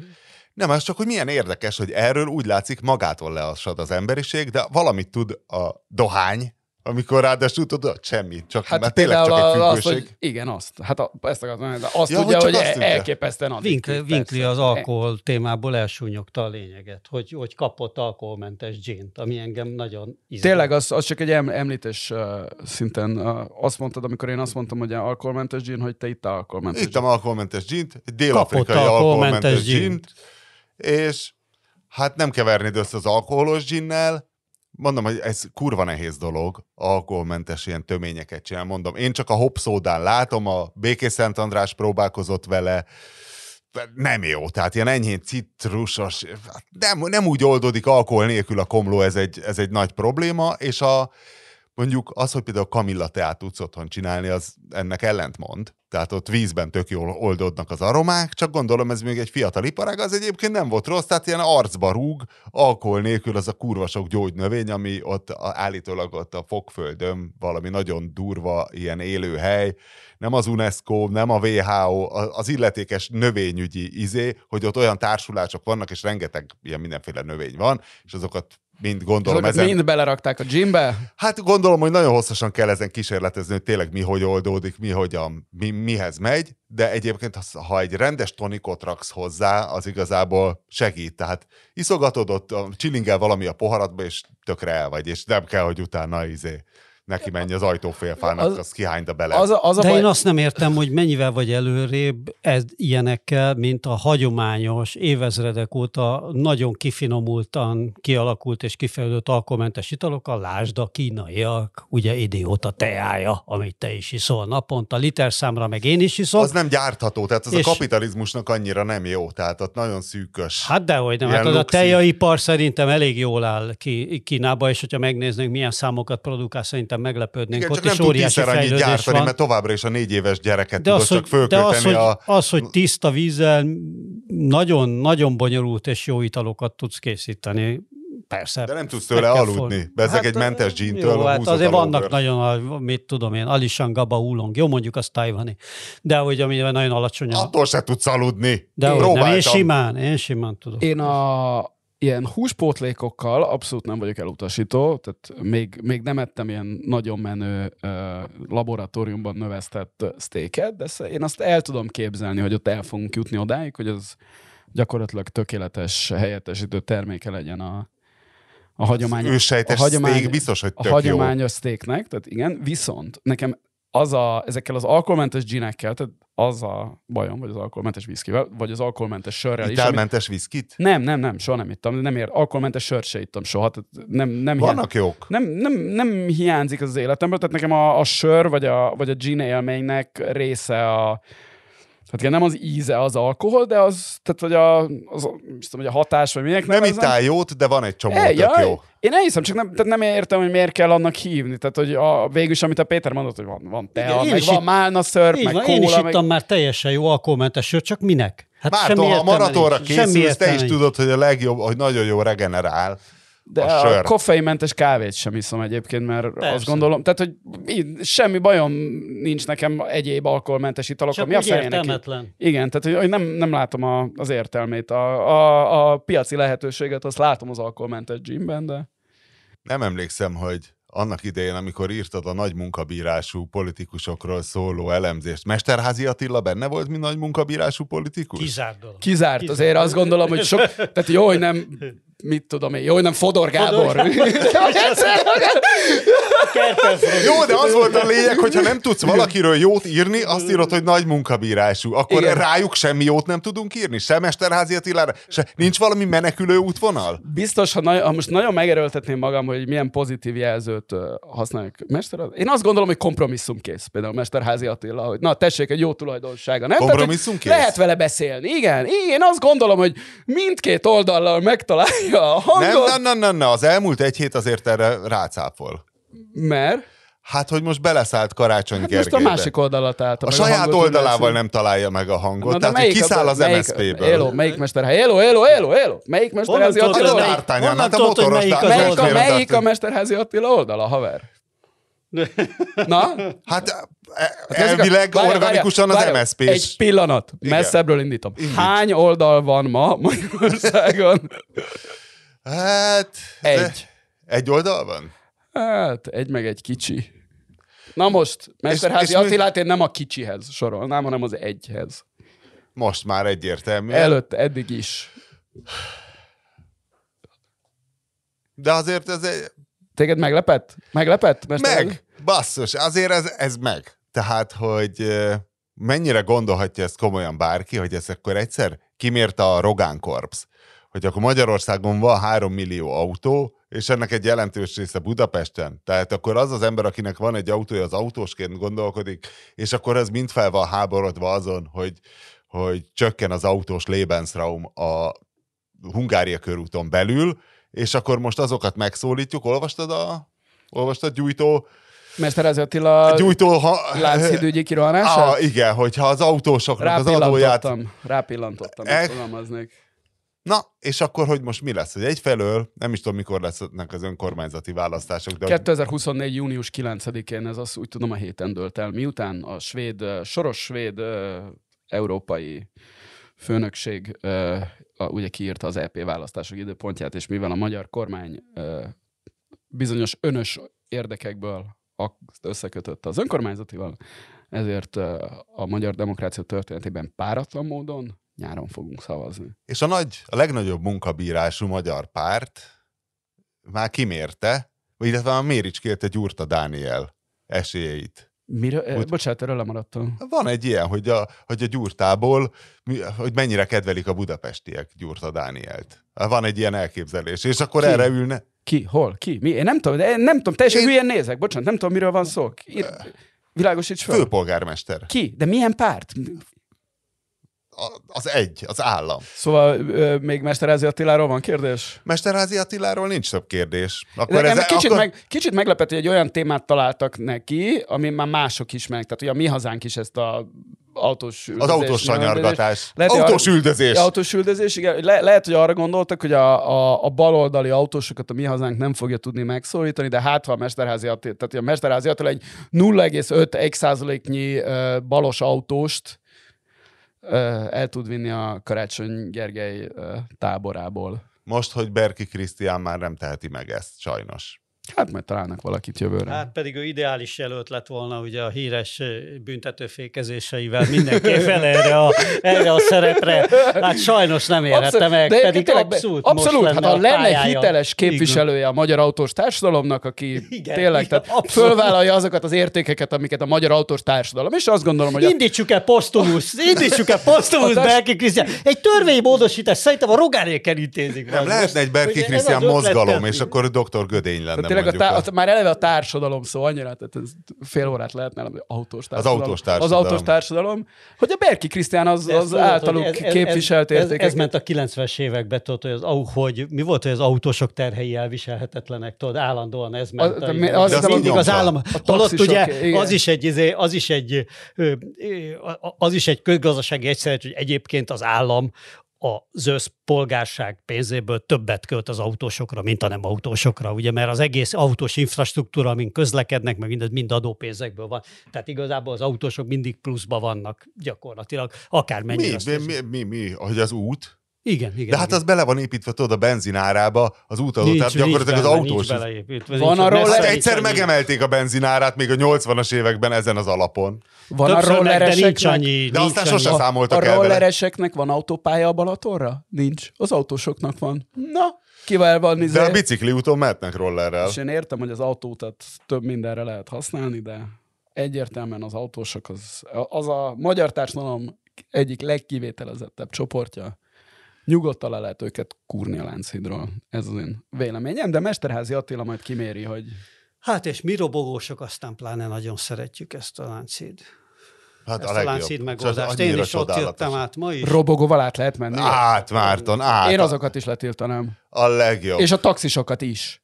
Nem, az csak, hogy milyen érdekes, hogy erről úgy látszik magától leassad az emberiség, de valamit tud a dohány, amikor ráadásul tudod, semmi, csak hát mert tényleg csak egy függőség. Azt, hogy igen, azt. Hát a, ezt akartam azt ja, tudja, hogy, hogy azt elképesztően addiktív. Vinkli az alkohol témából elsúnyogta a lényeget, hogy, hogy kapott alkoholmentes gint, ami engem nagyon izgal. Tényleg, az, az csak egy említés uh, szinten. Uh, azt mondtad, amikor én azt mondtam, hogy alkoholmentes gin, hogy te itt alkoholmentes Ittam alkoholmentes gint, dél-afrikai alkoholmentes gint, és hát nem kevernéd össze az alkoholos ginnel, mondom, hogy ez kurva nehéz dolog, alkoholmentes ilyen töményeket csinálni. Mondom, én csak a hopszódán látom, a Békés Szent András próbálkozott vele, nem jó, tehát ilyen enyhén citrusos, nem, nem úgy oldódik alkohol nélkül a komló, ez egy, ez egy nagy probléma, és a, mondjuk az, hogy például Kamilla teát tudsz otthon csinálni, az ennek ellentmond. Tehát ott vízben tök jól oldódnak az aromák, csak gondolom ez még egy fiatal iparág, az egyébként nem volt rossz, tehát ilyen arcba rúg, alkohol nélkül az a kurva sok gyógynövény, ami ott állítólag ott a fogföldön valami nagyon durva ilyen élőhely, nem az UNESCO, nem a WHO, az illetékes növényügyi izé, hogy ott olyan társulások vannak, és rengeteg ilyen mindenféle növény van, és azokat mind gondolom ezen... mind belerakták a gymbe? Hát gondolom, hogy nagyon hosszasan kell ezen kísérletezni, hogy tényleg mi hogy oldódik, mi hogyan, mi, mihez megy, de egyébként ha egy rendes tonikot raksz hozzá, az igazából segít. Tehát iszogatod ott, csilingel valami a poharatba, és tökre el vagy, és nem kell, hogy utána izé neki menj az ajtófélfának, az, az kihányta bele. Az, az a De baj... én azt nem értem, hogy mennyivel vagy előrébb ez ilyenekkel, mint a hagyományos, évezredek óta nagyon kifinomultan kialakult és kifejlődött alkoholmentes italokkal, lásd a kínaiak, ugye idióta teája, amit te is iszol naponta, liter számra meg én is iszol. Az nem gyártható, tehát az és... a kapitalizmusnak annyira nem jó, tehát ott nagyon szűkös. Hát dehogy nem, hát az a tejaipar szerintem elég jól áll ki, Kínába, és hogyha megnéznénk, milyen számokat produkál, szerintem szerintem meglepődnénk. Igen, ott csak is nem óriási tud annyit gyártani, van. mert továbbra is a négy éves gyereket de az, csak hogy, de az, hogy, a... az, hogy tiszta vízzel nagyon-nagyon bonyolult és jó italokat tudsz készíteni, persze. De nem tudsz tőle aludni. Bezeg hát, egy mentes gintől. Jó, hát azért vannak nagyon, mit tudom én, Alishan Gaba Oolong. Jó, mondjuk az tajvani. De hogy ami nagyon alacsony. Attól se tudsz aludni. De én, nem, én simán, én simán tudom. Én a, ilyen húspótlékokkal abszolút nem vagyok elutasító, tehát még, még nem ettem ilyen nagyon menő uh, laboratóriumban növesztett steaket, de én azt el tudom képzelni, hogy ott el fogunk jutni odáig, hogy az gyakorlatilag tökéletes helyettesítő terméke legyen a, a hagyományos, a hagyomány, biztos, hogy tök a hagyományos jó. steaknek, tehát igen, viszont nekem az a, ezekkel az alkoholmentes ginekkel, tehát az a bajom, vagy az alkoholmentes viszkivel, vagy az alkoholmentes sörrel is. Italmentes viszkit? Nem, nem, nem, soha nem ittam. Nem ér, alkoholmentes sört se ittam soha. Tehát nem, nem Vannak hiány, jók. Nem, nem, nem, hiányzik az életemből, tehát nekem a, a sör, vagy a, vagy a gin élménynek része a, Hát igen, nem az íze az alkohol, de az, tehát hogy a, az, tudom, hogy a hatás, vagy minek nem ittál jót, de van egy csomó e, ja, jó. Én elhiszem, csak nem, tehát nem értem, hogy miért kell annak hívni. Tehát, hogy a, végül amit a Péter mondott, hogy van, van tea, igen, meg van itt, málna szörp, meg van, kóla. Én is meg... ittam már teljesen jó alkoholmentes sört, csak minek? Hát Márton, ha maratonra készülsz, te is tudod, hogy a legjobb, hogy nagyon jó regenerál. De a, a koffeinmentes kávét sem iszom egyébként, mert Persze. azt gondolom, tehát, hogy semmi bajom nincs nekem egyéb alkoholmentes italokkal. Csak mi a értelmetlen. Igen, tehát hogy nem, nem látom a, az értelmét. A, a, a piaci lehetőséget azt látom az alkoholmentes gymben, de... Nem emlékszem, hogy annak idején, amikor írtad a nagy munkabírású politikusokról szóló elemzést. Mesterházi Attila benne volt, mint nagy munkabírású politikus? Kizárt dolog. Kizárt. Kizárt. Azért azt gondolom, hogy sok... Tehát jó, hogy nem mit tudom én, jó, nem Fodor Gábor. Jó, de az volt a lényeg, hogyha nem tudsz valakiről jót írni, azt írod, hogy nagy munkabírású. Akkor Igen. rájuk semmi jót nem tudunk írni? Se Mesterházi Attilára? Se, nincs valami menekülő útvonal? Biztos, ha, na- ha most nagyon megerőltetném magam, hogy milyen pozitív jelzőt használjuk. Mester, én azt gondolom, hogy kompromisszumkész. Például Mesterházi Attila, hogy na tessék, egy jó tulajdonsága. Nem? Tehát, Kompromisszumkész? Lehet vele beszélni. Igen, én azt gondolom, hogy mindkét oldallal megtalálja a hangot. Nem, nem, nem, nem, nem, az elmúlt egy hét azért erre rácáfol. Mert Hát, hogy most beleszállt Karácsony hát Gergelybe. most a másik oldala találta A saját hangot, oldalával nem találja meg a hangot, Na, tehát melyik a- kiszáll az melyik- MSZP-ből. Hello, melyik Mesterházi? Hello, hello, hello, hello. Melyik Mesterházi Honnan Attila tudod, Hát a hát a honnan motoros melyik az a, melyik a? Mesterházi Attila oldala, haver? Na? Hát e- a- elvileg Várjál, organikusan az várjál, MSZP Egy pillanat, messzebbről indítom. Hány oldal van ma Magyarországon? Hát... Egy. Egy oldal van? Hát, egy meg egy kicsi. Na most, Mesterházi és mi- Attilát én nem a kicsihez sorolnám, hanem az egyhez. Most már egyértelmű. Előtte, eddig is. De azért ez egy... Téged meglepett? Meglepett? Mesterházi? Meg! Basszus, azért ez, ez meg. Tehát, hogy mennyire gondolhatja ezt komolyan bárki, hogy ez akkor egyszer kimérte a Rogán Korps, hogy akkor Magyarországon van három millió autó, és ennek egy jelentős része Budapesten. Tehát akkor az az ember, akinek van egy autója, az autósként gondolkodik, és akkor ez mind fel van háborodva azon, hogy, hogy csökken az autós Lebensraum a Hungária körúton belül, és akkor most azokat megszólítjuk. Olvastad a olvastad gyújtó, Mesterházi Attila gyújtó ha, Lánchídügyi kirohanását? Ah, igen, hogyha az autósoknak az adóját... Rápillantottam. Rápillantottam, hogy fogalmaznék. Na, és akkor hogy most mi lesz? Hogy egyfelől, nem is tudom, mikor lesznek az önkormányzati választások, de hogy 2024. június 9-én, ez az úgy tudom a héten dölt el, miután a svéd, soros svéd európai főnökség ugye kiírta az EP választások időpontját, és mivel a magyar kormány bizonyos önös érdekekből azt összekötötte az önkormányzatival, ezért a magyar demokrácia történetében páratlan módon nyáron fogunk szavazni. és a nagy, a legnagyobb munkabírású magyar párt már kimérte, vagy illetve már méricskérte Gyurta Dániel esélyeit. Mire, Úgy- bocsánat, erről lemaradtam. Van egy ilyen, hogy a, hogy a Gyurtából, hogy mennyire kedvelik a budapestiek Gyurta Dánielt. Van egy ilyen elképzelés, és akkor Ki? erre ülne. Ki? Hol? Ki? Mi? Én nem tudom, de nem tudom, teljesen Én- hülyen nézek. Bocsánat, nem tudom, miről van szó. Ír... Világosíts fel. Főpolgármester. Ki? De milyen párt? Az egy, az állam. Szóval még Mesterházi Attiláról van kérdés? Mesterházi Attiláról nincs több kérdés. Akkor ez, kicsit, akkor... meg, kicsit meglepett, hogy egy olyan témát találtak neki, ami már mások is meg. Tehát ugye a mi hazánk is ezt a autós Az autós üldözés- sanyargatás. Lehet, Autós arra- üldözés. Autós üldözés, igen. Le, lehet, hogy arra gondoltak, hogy a, a, a baloldali autósokat a mi hazánk nem fogja tudni megszólítani, de hát ha a Mesterházi Attila, tehát a Mesterházi Attila egy 0,5%-nyi ö, balos autóst el tud vinni a Karácsony Gergely táborából. Most, hogy Berki Krisztián már nem teheti meg ezt, sajnos. Hát majd találnak valakit jövőre. Hát pedig ő ideális jelölt lett volna ugye a híres büntetőfékezéseivel mindenképpen erre a, erre a szerepre. Hát sajnos nem érhette meg, de pedig tényleg, abszolút, abszolút most hát lenne ha a lenne pályája. hiteles képviselője a magyar autós társadalomnak, aki Igen, tényleg igen, tehát abszolút. fölvállalja azokat az értékeket, amiket a magyar autós társadalom, és azt gondolom, hogy a, Indítsuk el posztumusz, indítsuk el posztumusz Berki Krisztián. Egy törvénymódosítás szerintem a Rogánéken intézik. Nem lehetne egy Berki Krisztián mozgalom, és akkor dr. Gödény lenne tényleg a tá- a- a, már eleve a társadalom szó annyira, tehát ez fél órát lehet nálam, hogy autós társadalom. autós Az társadalom. autós társadalom, hogy a Berki Krisztián az, De az tudod, általuk ez- ez- képviselt ez, ez, értékek. ez, ment a 90-es években, tudod, hogy, az, hogy mi volt, hogy az autósok terhei elviselhetetlenek, tudod, állandóan ez ment. de a- mi- az, az mindig az állam. A Holott ugye igen. az is egy, izé, az is egy, az is egy közgazdasági egyszerűen, hogy egyébként az állam az összpolgárság pénzéből többet költ az autósokra, mint a nem autósokra, ugye, mert az egész autós infrastruktúra, amin közlekednek, meg mindez mind adópénzekből van. Tehát igazából az autósok mindig pluszba vannak gyakorlatilag, akármennyire. mi, mi, mi, mi, mi, hogy az út, Igen, igen. De hát igen. az bele van építve tudod a benzinárába, az nincs, tehát gyakorlatilag nincs az autós. Nincs beleépítve, Van nincs, messze Hát nincs egyszer annyi- megemelték a benzinárát még a 80-as években ezen az alapon. Van a Többször de nincs rollereseknek, annyi. De nincs aztán annyi- sose a, számoltak a el vele. rollereseknek van autópálya a Balatonra? Nincs. Az autósoknak van. Na, kivel van izé? De a bicikli úton mehetnek rollerrel. És én értem, hogy az autótat több mindenre lehet használni, de egyértelműen az autósok az, az a magyar társadalom egyik legkivételezettebb csoportja. Nyugodtan le lehet őket kúrni a Lánchídról. Ez az én véleményem, de Mesterházi Attila majd kiméri, hogy Hát és mi robogósok aztán pláne nagyon szeretjük ezt a láncid. Hát Ezt a, legjobb. láncid Ez megoldást. Én is ott jöttem át ma is. robogóval át lehet menni. Át, Márton, át. Én azokat is letiltanám. A legjobb. És És, a taxisokat is.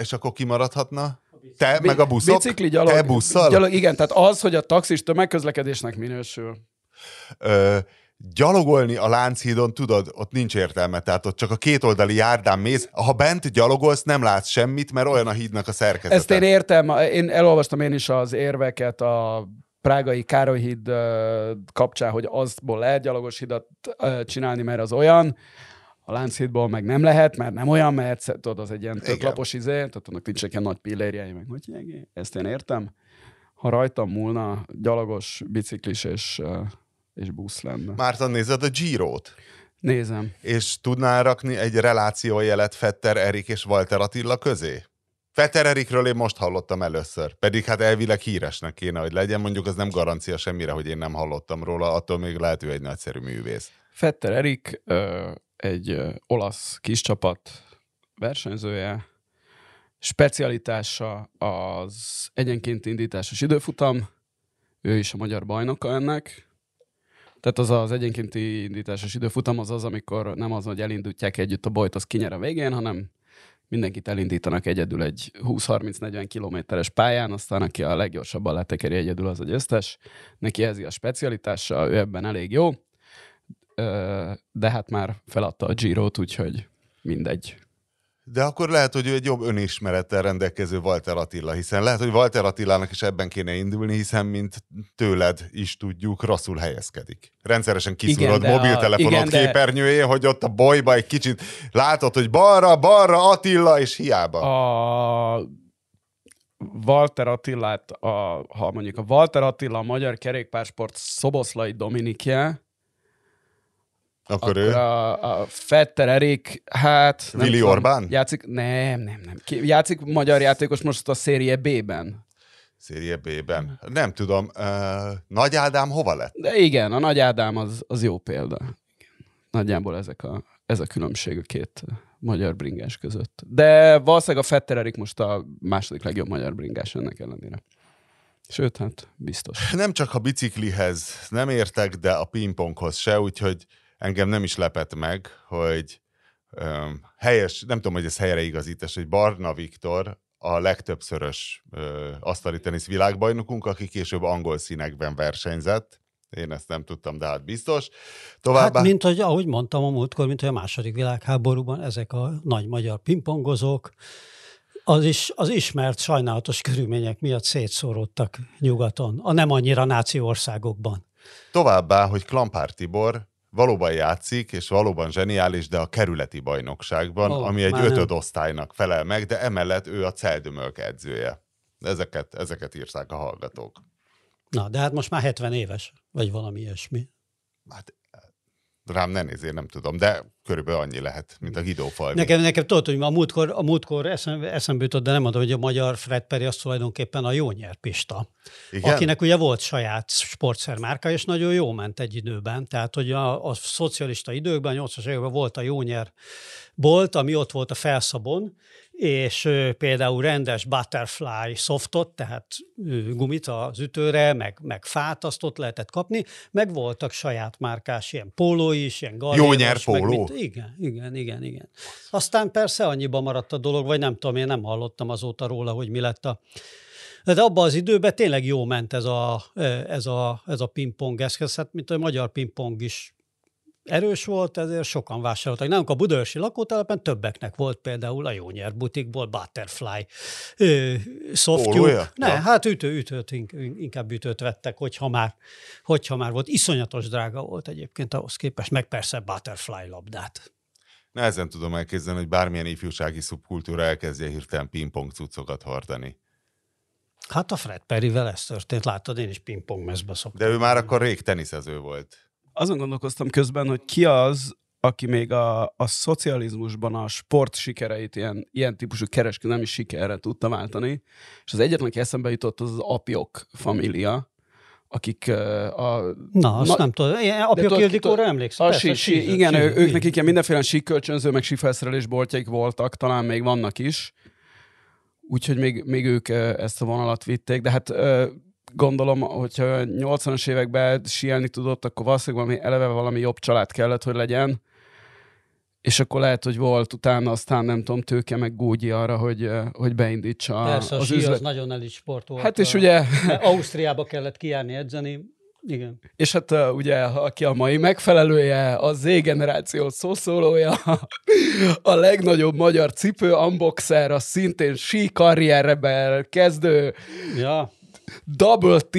és akkor kimaradhatna? Te, meg a buszok? Bicikli, gyalog. Te busszal? Gyalog, igen, tehát az, hogy a taxis tömegközlekedésnek minősül. Ö, gyalogolni a Lánchídon, tudod, ott nincs értelme, tehát ott csak a kétoldali járdán mész. Ha bent gyalogolsz, nem látsz semmit, mert olyan a hídnak a szerkezete. Ezt én értem, én elolvastam én is az érveket a prágai Károly híd kapcsán, hogy azból lehet gyalogos hidat csinálni, mert az olyan, a Lánchídból meg nem lehet, mert nem olyan, mert tudod, az egy ilyen több izé, tehát annak nincs ilyen nagy pillérjei, meg hogy ezt én értem. Ha rajtam múlna gyalogos, biciklis és, és busz lenne. Márton, nézed a Giro-t? Nézem. És tudnál rakni egy relációjelet Fetter Erik és Walter Attila közé? Fetter Erikről én most hallottam először, pedig hát elvileg híresnek kéne, hogy legyen, mondjuk az nem garancia semmire, hogy én nem hallottam róla, attól még lehet ő egy nagyszerű művész. Fetter Erik egy olasz kis csapat versenyzője, specialitása az egyenkénti indításos időfutam, ő is a magyar bajnoka ennek. Tehát az az egyenkénti indításos időfutam az az, amikor nem az, hogy elindítják együtt a bajt, az kinyer a végén, hanem mindenkit elindítanak egyedül egy 20-30-40 kilométeres pályán, aztán aki a leggyorsabban letekeri egyedül, az a győztes. Neki ez a specialitása, ő ebben elég jó, de hát már feladta a Giro-t, úgyhogy mindegy. De akkor lehet, hogy ő egy jobb önismerettel rendelkező Walter Attila, hiszen lehet, hogy Walter Attilának is ebben kéne indulni, hiszen mint tőled is tudjuk, rosszul helyezkedik. Rendszeresen kiszúrod mobiltelefonod igen, de- képernyőjén, hogy ott a bolyba egy kicsit látod, hogy balra, balra Attila, és hiába. A Walter Attilát, a, ha mondjuk a Walter Attila a magyar kerékpársport Szoboszlai Dominikje, akkor, akkor ő... a, a Fetter Erik, hát... nem Willi tudom, Orbán? Játszik, nem, nem, nem. Ki, játszik magyar játékos most a szérie B-ben. Szérie B-ben. Nem tudom, uh, Nagy Ádám hova lett? De igen, a Nagy Ádám az, az jó példa. Nagyjából ezek a, ez a különbség a két magyar bringás között. De valószínűleg a Fetter Erik most a második legjobb magyar bringás ennek ellenére. Sőt, hát biztos. Nem csak a biciklihez nem értek, de a pingponghoz se, úgyhogy engem nem is lepett meg, hogy um, helyes, nem tudom, hogy ez helyreigazítás, hogy Barna Viktor a legtöbbszörös uh, asztali tenisz világbajnokunk, aki később angol színekben versenyzett. Én ezt nem tudtam, de hát biztos. Továbbá... Hát, mint hogy, ahogy mondtam a múltkor, mint hogy a második világháborúban ezek a nagy magyar pingpongozók, az, is, az ismert sajnálatos körülmények miatt szétszóródtak nyugaton, a nem annyira náci országokban. Továbbá, hogy Klampár Tibor valóban játszik, és valóban zseniális, de a kerületi bajnokságban, oh, ami egy már nem. ötödosztálynak felel meg, de emellett ő a Celdömölk edzője. Ezeket, ezeket írták a hallgatók. Na, de hát most már 70 éves, vagy valami ilyesmi. Hát rám ne nézzél, nem tudom, de körülbelül annyi lehet, mint a Guido Falvi. Nekem, nekem tudod, hogy a múltkor, a múltkor eszembe, eszembe jutott, de nem mondom, hogy a magyar Fred Perry az tulajdonképpen a jó nyerpista. Igen? akinek ugye volt saját sportszermárka, és nagyon jó ment egy időben. Tehát, hogy a, a szocialista időkben, 80-as években volt a Jónyer bolt, ami ott volt a felszabon, és például rendes butterfly softot, tehát gumit az ütőre, meg, meg fát, azt ott lehetett kapni, meg voltak saját márkás ilyen póló is, ilyen galléros, nyer meg póló? mit- Igen, igen, igen, igen. Aztán persze annyiba maradt a dolog, vagy nem tudom, én nem hallottam azóta róla, hogy mi lett a de abban az időben tényleg jó ment ez a, ez a, ez a pingpong eszköz, hát mint a magyar pingpong is erős volt, ezért sokan vásároltak. Nálunk a Budaörsi lakótelepen többeknek volt például a Jónyer butikból Butterfly ö, softjuk. Ne, ja. hát ütő, ütőt, inkább ütőt vettek, hogyha már, hogyha már volt. Iszonyatos drága volt egyébként ahhoz képest, meg persze Butterfly labdát. Nehezen tudom elképzelni, hogy bármilyen ifjúsági szubkultúra elkezdje hirtelen pingpong cuccokat hordani. Hát a Fred Perryvel ez történt, látod, én is pingpong mezbe szoktam. De ő már akkor rég teniszező volt. Azon gondolkoztam közben, hogy ki az, aki még a, a szocializmusban a sport sikereit ilyen, ilyen típusú kereskedelmi sikerre tudta váltani, és az egyetlen, aki eszembe jutott, az az apjok família, akik a... Na, azt na, nem tudom. Apjok Ildikóra emlékszem. A sí, sí, igen, sí, ők, ők nekik ilyen mindenféle síkölcsönző, meg sífelszerelés boltjaik voltak, talán még vannak is. Úgyhogy még, még ők ezt a vonalat vitték, de hát gondolom, hogyha 80-as években síelni tudott, akkor valószínűleg valami, eleve valami jobb család kellett, hogy legyen. És akkor lehet, hogy volt utána aztán nem tudom, tőke meg gógyi arra, hogy, hogy beindítsa Persze, az a sí üzlet. az nagyon elit sport volt. Hát és a, ugye... Ausztriába kellett kijárni edzeni, igen. És hát uh, ugye, aki a mai megfelelője, a Z-generáció szószólója, a legnagyobb magyar cipő unboxer, a szintén sí karrierrebel kezdő, ja. Double T,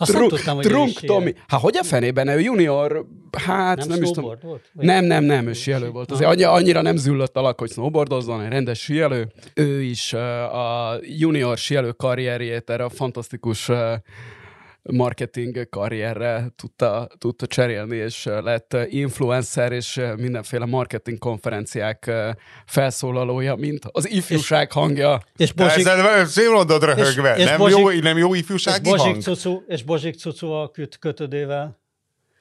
azt Trunk, tudtam, hogy Trunk Tomi. Hát hogy a fenében? Ő junior, hát nem, nem is tudom. Volt? Nem, nem, nem, ő sielő volt. Azért annyira, annyira nem züllött alak, hogy snowboardozzon, egy rendes sielő. Ő is a junior sielő karrierjét erre a fantasztikus marketing karrierre tudta, tudta cserélni, és lett influencer és mindenféle marketing konferenciák felszólalója, mint az ifjúság hangja. És Bozsik, Ezzel szép mondod röhögve. És, és nem, Bozsik, jó, nem jó ifjúsági és Bozsik hang? Cucu, és Bozsik Cucu a köt, kötödével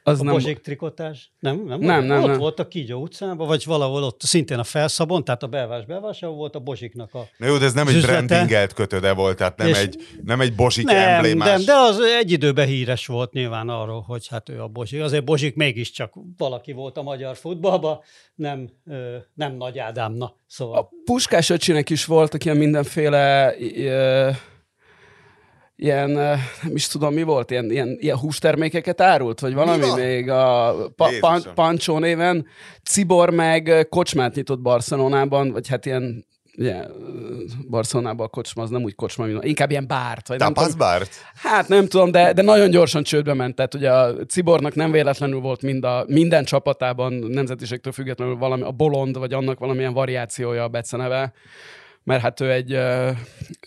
az a nem... Bozsik trikotás? Nem, nem, nem, nem, Ott nem. volt a Kígyó utcában, vagy valahol ott szintén a felszabon, tehát a belvás belvása volt a Bozsiknak a Na jó, de ez nem egy brandingelt kötöde volt, tehát nem, egy, nem egy Bozsik nem, emblémás. Nem, de az egy időben híres volt nyilván arról, hogy hát ő a Bozsik. Azért Bozsik mégiscsak valaki volt a magyar futballban, nem, nem Nagy Ádám, na, szóval. A Puskás öcsinek is voltak ilyen mindenféle ilyen, nem is tudom mi volt, ilyen, ilyen, ilyen hústermékeket árult, vagy valami még a pa, pan, Pancsó néven. Cibor meg kocsmát nyitott Barcelonában, vagy hát ilyen ugye, Barcelonában a kocsma az nem úgy kocsma, mint inkább ilyen bárt. Vagy Tapas bárt? Hát nem tudom, de, de nagyon gyorsan csődbe ment. Tehát ugye a Cibornak nem véletlenül volt mind a, minden csapatában nemzetiségtől függetlenül valami, a bolond, vagy annak valamilyen variációja a beceneve mert hát ő egy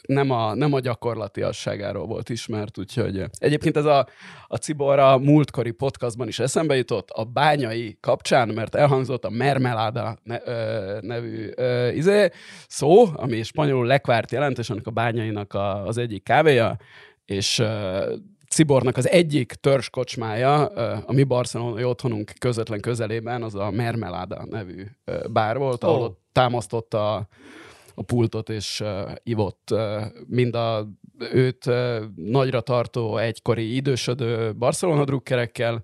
nem a, nem a gyakorlatiasságáról volt ismert, úgyhogy egyébként ez a, a Cibora múltkori podcastban is eszembe jutott a bányai kapcsán, mert elhangzott a mermeláda ne, ö, nevű ö, izé, szó, ami spanyolul lekvárt jelent, és annak a bányainak a, az egyik kávéja, és ö, Cibornak az egyik törzskocsmája, a mi barcelonai otthonunk közvetlen közelében, az a Mermelada nevű bár volt, ahol oh. ott támasztotta a a pultot, és uh, ivott uh, mind a őt uh, nagyra tartó egykori idősödő Barcelona drukkerekkel,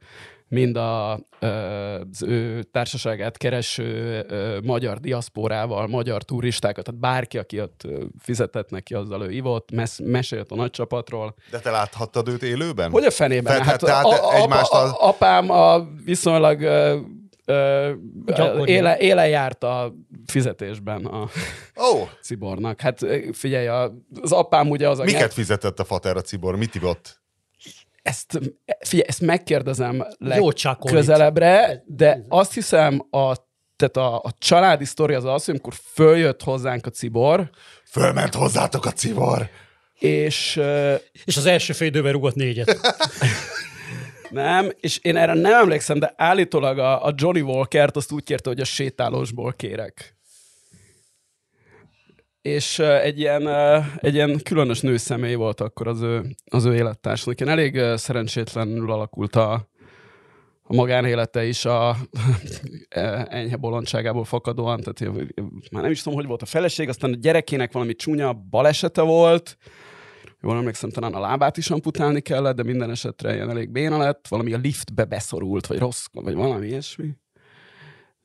mind a, az ő társaságát kereső magyar diaszporával, magyar turistákat, tehát bárki, aki ott fizetett neki, azzal ő ivott, mes- mesélt a nagy csapatról. De te láthattad őt élőben? Hogy a fenében? hát, tehát a, a, egymást a, a, apám a viszonylag éle, éle járt a fizetésben a oh. Cibornak. Hát figyelj, az apám ugye az a... Miket fizetett a fater a Cibor? Mit ivott? Ezt, figyelj, ezt megkérdezem legközelebbre, de azt hiszem a tehát a, a családi sztori az az, hogy amikor följött hozzánk a Cibor. Fölment hozzátok a Cibor. És, és az első fél időben rúgott négyet. Nem, és én erre nem emlékszem, de állítólag a, a Johnny Walker-t azt úgy kérte, hogy a sétálósból kérek. És egy, ilyen, egy ilyen különös nőszemély volt akkor az ő, az ő élettársának. Én elég szerencsétlenül alakult a, a magánélete is a enyhe bolondságából fakadóan, tehát már nem is tudom, hogy volt a feleség, aztán a gyerekének valami csúnya balesete volt, jól emlékszem, talán a lábát is amputálni kellett, de minden esetre ilyen elég béna lett, valami a liftbe beszorult, vagy rossz, vagy valami ilyesmi.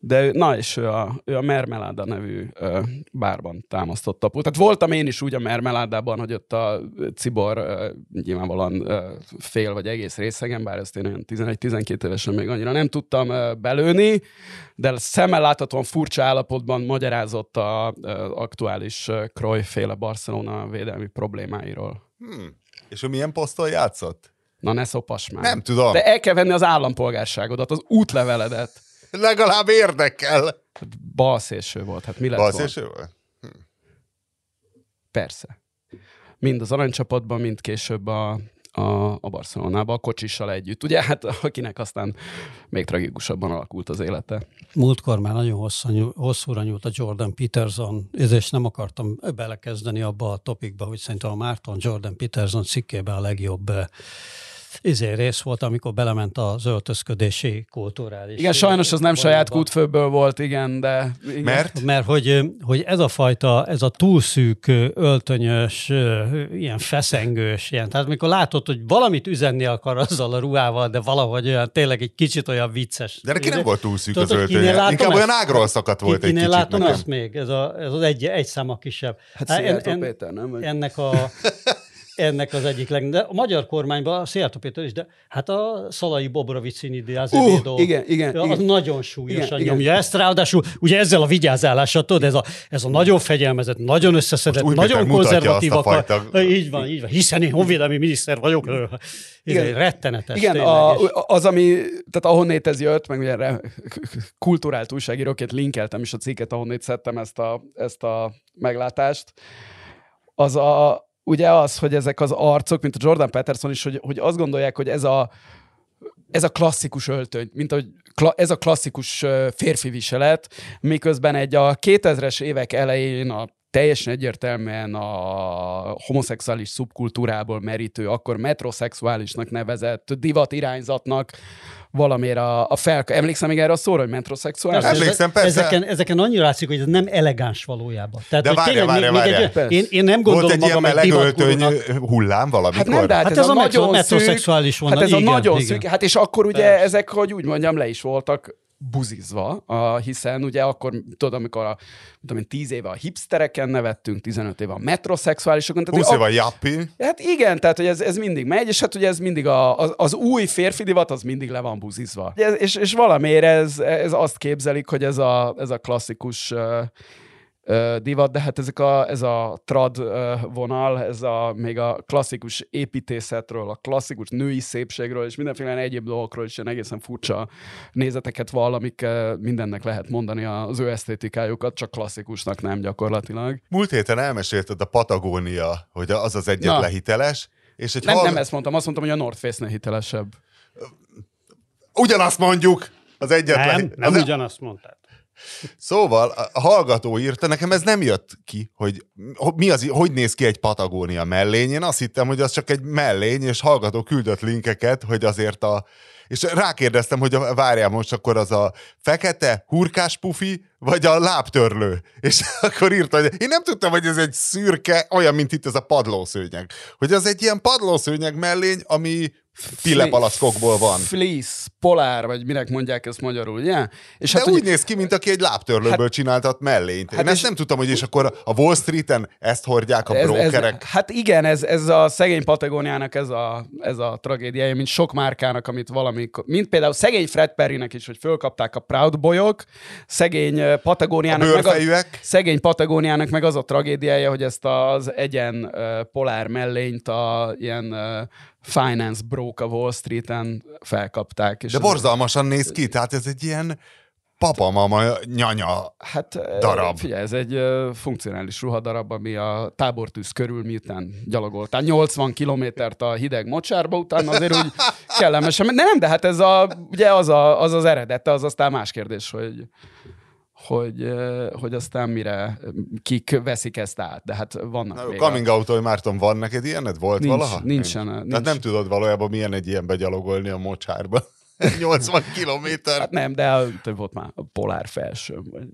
De na, és ő a, ő a Mermelada nevű ö, bárban támasztott aput. Tehát voltam én is úgy a Mermeládában, hogy ott a Cibor ö, nyilvánvalóan ö, fél vagy egész részegen, bár ezt én olyan 11-12 évesen még annyira nem tudtam ö, belőni, de szemmel láthatóan furcsa állapotban magyarázott a ö, aktuális ö, féle Barcelona védelmi problémáiról. Hmm. És ő milyen poszton játszott? Na ne szopas már. Nem tudom. De el kell venni az állampolgárságodat, az útleveledet. Legalább érdekel. Balszélső volt, hát mi lett? Balszélső volt? Persze. Mind az aranycsapatban, mind később a, a, a Barcelonában, a kocsissal együtt. Ugye, hát akinek aztán még tragikusabban alakult az élete. Múltkor már nagyon hosszú, hosszúra nyúlt a Jordan Peterson, és nem akartam belekezdeni abba a topikba, hogy szerintem a Márton Jordan Peterson cikkében a legjobb eh, izé rész volt, amikor belement az öltözködési kulturális. Igen, sajnos az nem vonalba. saját kútfőből volt, igen, de... Igen. Mert? Mert hogy, hogy ez a fajta, ez a túlszűk, öltönyös, ilyen feszengős, ilyen, tehát amikor látod, hogy valamit üzenni akar azzal a ruhával, de valahogy olyan, tényleg egy kicsit olyan vicces. De neki nem volt túl szűk Tudod, az öltönye. Inkább ezt? olyan ágról szakadt volt egy kicsit látom nekem. ezt még, ez, a, ez az egy, egy száma kisebb. Hát Hát Szijjártó Péter, nem? Ennek a ennek az egyik leg... De a magyar kormányban, a Szijjártó Péter is, de hát a Szalai Bobrovicini de Azevedo, Uh, igen, igen, az igen. nagyon súlyosan Igen, igen. nyomja ezt, ráadásul ugye ezzel a vigyázálással, tudod, ez a, ez a nagyon fegyelmezett, nagyon összeszedett, Most nagyon konzervatív akar. fajta- Így van, így van, hiszen én honvédelmi miniszter vagyok. Ez Igen. egy rettenetes. Igen, tényleg, a, és- az, ami, tehát ahonnét ez jött, meg ugye kulturált újságíróként linkeltem is a cikket, ahonnét szedtem ezt a, ezt a meglátást, az a, ugye az, hogy ezek az arcok, mint a Jordan Peterson is, hogy, hogy azt gondolják, hogy ez a, ez a klasszikus öltöny, mint ahogy kla- ez a klasszikus férfi viselet, miközben egy a 2000-es évek elején a teljesen egyértelműen a homoszexuális szubkultúrából merítő, akkor metroszexuálisnak nevezett divat irányzatnak valamiért a, a fel... Emlékszem még erre a szóra, hogy metroszexuális? Persze, Emlékszem, persze. Ezeken, ezeken annyira látszik, hogy ez nem elegáns valójában. Tehát, De még várjál. egy, én, én nem Volt gondolom egy ilyen magam egy melegöltöny hullám valamikor? Hát nem, de hát, Hát ez, ez a, a nagyon metrosexuális szűk, vonal, Hát ez igen, a nagyon igen. szűk, hát és akkor ugye Persze. ezek, hogy úgy mondjam, le is voltak buzizva, a, hiszen ugye akkor, tudod, amikor a, tudom én, 10 éve a hipstereken nevettünk, 15 éve a metroszexuálisokon. Tehát, 20 hogy év a jappi. Hát igen, tehát hogy ez, ez mindig megy, és hát ugye ez mindig a, az, az új férfi divat, az mindig le van buzizva. Ez, és, és valamiért ez, ez azt képzelik, hogy ez a, ez a klasszikus uh, uh, divat, de hát ezek a, ez a trad vonal, ez a még a klasszikus építészetről, a klasszikus női szépségről, és mindenféle egyéb dolgokról is ilyen egészen furcsa nézeteket vall, amik mindennek lehet mondani az ő esztétikájukat, csak klasszikusnak nem gyakorlatilag. Múlt héten elmesélted a Patagónia, hogy az az egyetlen Na. hiteles, és egy Nem, hall... nem ezt mondtam, azt mondtam, hogy a North Face-nél hitelesebb. Ugyanazt mondjuk! Az egyetlen... Nem, nem az... ugyanazt mondtad. Szóval a hallgató írta, nekem ez nem jött ki, hogy ho- mi az, hogy néz ki egy Patagónia mellény. Én azt hittem, hogy az csak egy mellény, és hallgató küldött linkeket, hogy azért a... És rákérdeztem, hogy a, várjál most akkor az a fekete hurkás pufi, vagy a lábtörlő. És akkor írta, hogy én nem tudtam, hogy ez egy szürke, olyan, mint itt ez a padlószőnyeg. Hogy az egy ilyen padlószőnyeg mellény, ami pillepalackokból van. Fleece, polár, vagy minek mondják ezt magyarul, ugye? És De hát úgy úgy, néz ki, mint aki egy lábtörlőből hát, csináltat mellényt. Én hát ezt és- nem tudtam, hogy és akkor a Wall Street-en ezt hordják a ez, ez, brókerek. hát igen, ez, ez a szegény Patagóniának ez a, ez a tragédiája, mint sok márkának, amit valami, mint például szegény Fred Perrynek is, hogy fölkapták a Proud Boyok, szegény ö, A meg a, szegény Patagóniának meg az a tragédiája, hogy ezt az egyen polár mellényt a ilyen finance broke a Wall Street-en felkapták. És De ez- borzalmasan néz ki, tehát ez egy ilyen papamama nyanya. Hát darab. Figyelj, ez egy funkcionális ruhadarab, ami a tábortűz körül miután gyalogoltál 80 kilométert a hideg mocsárba, utána azért úgy kellemesen. De nem, de hát ez a, ugye az, a, az az eredete, az aztán más kérdés, hogy hogy, hogy aztán mire kik veszik ezt át, de hát vannak még. Coming out hogy Márton, van neked ilyened? Volt Nincs, valaha? nincsen, Nincs. nincs. Tehát nem tudod valójában milyen egy ilyen begyalogolni a mocsárba. 80 kilométer. Hát nem, de több volt már a polár felső. Vagy...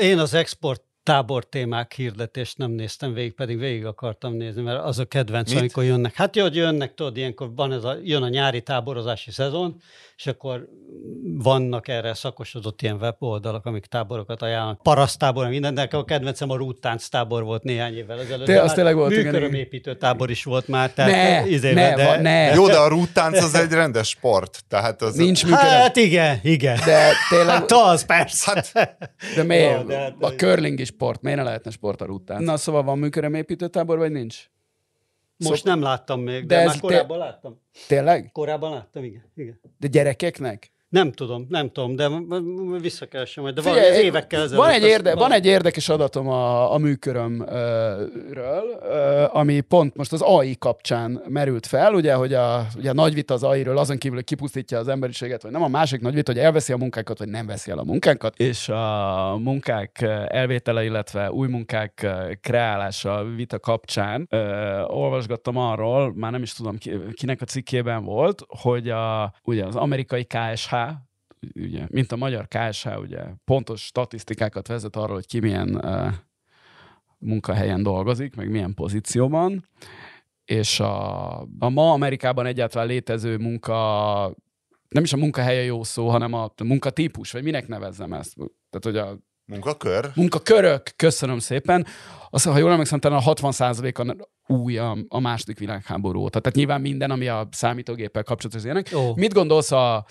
Én az export tábor témák hirdetést nem néztem végig, pedig végig akartam nézni, mert az a kedvenc, Mit? amikor jönnek. Hát jó, hogy jönnek, tudod, ilyenkor van ez a, jön a nyári táborozási szezon, és akkor vannak erre szakosodott ilyen weboldalak, amik táborokat ajánlanak. Parasztábor, minden, de a kedvencem a rúttánc tábor volt néhány évvel ezelőtt. De az tényleg volt, igen. Műkörömépítő tábor is volt már. Tehát Ne, izével, ne, va- ne. Jó, de a rúttánc az egy rendes sport. Tehát az Nincs működő. Hát igen, igen. De tényleg, Hát az, persze. Hát, de miért? Jó, de hát- a curling is sport, miért ne lehetne sport a után? Na szóval van műkörömépítő tábor, vagy nincs? Most nem láttam még, De de, ez már te- korábban láttam. Tényleg? Korábban láttam, igen. igen. De gyerekeknek? Nem tudom, nem tudom, de visszakeresem majd. De Figyelj, ez évekkel ezelőtt. van egy, érde, van valami- egy érdekes adatom a, a műkörömről, ami pont most az AI kapcsán merült fel, ugye, hogy a, ugye a nagy vita az AI-ről azon kívül, hogy kipusztítja az emberiséget, vagy nem a másik nagy vita, hogy elveszi a munkákat, vagy nem veszi el a munkákat, és a munkák elvétele, illetve új munkák kreálása vita kapcsán ö, olvasgattam arról, már nem is tudom ki, kinek a cikkében volt, hogy a, ugye az amerikai KSH, ugye, mint a magyar KSH, ugye pontos statisztikákat vezet arról, hogy ki milyen uh, munkahelyen dolgozik, meg milyen pozícióban, és a, a ma Amerikában egyáltalán létező munka, nem is a munkahelye jó szó, hanem a munkatípus, vagy minek nevezzem ezt. Tehát, hogy a munkakör. munkakörök, köszönöm szépen. Azt, ha jól emlékszem, talán a 60%-a új a, a második világháború óta. Tehát nyilván minden, ami a számítógéppel kapcsolatos ilyenek. Ó. Mit gondolsz a,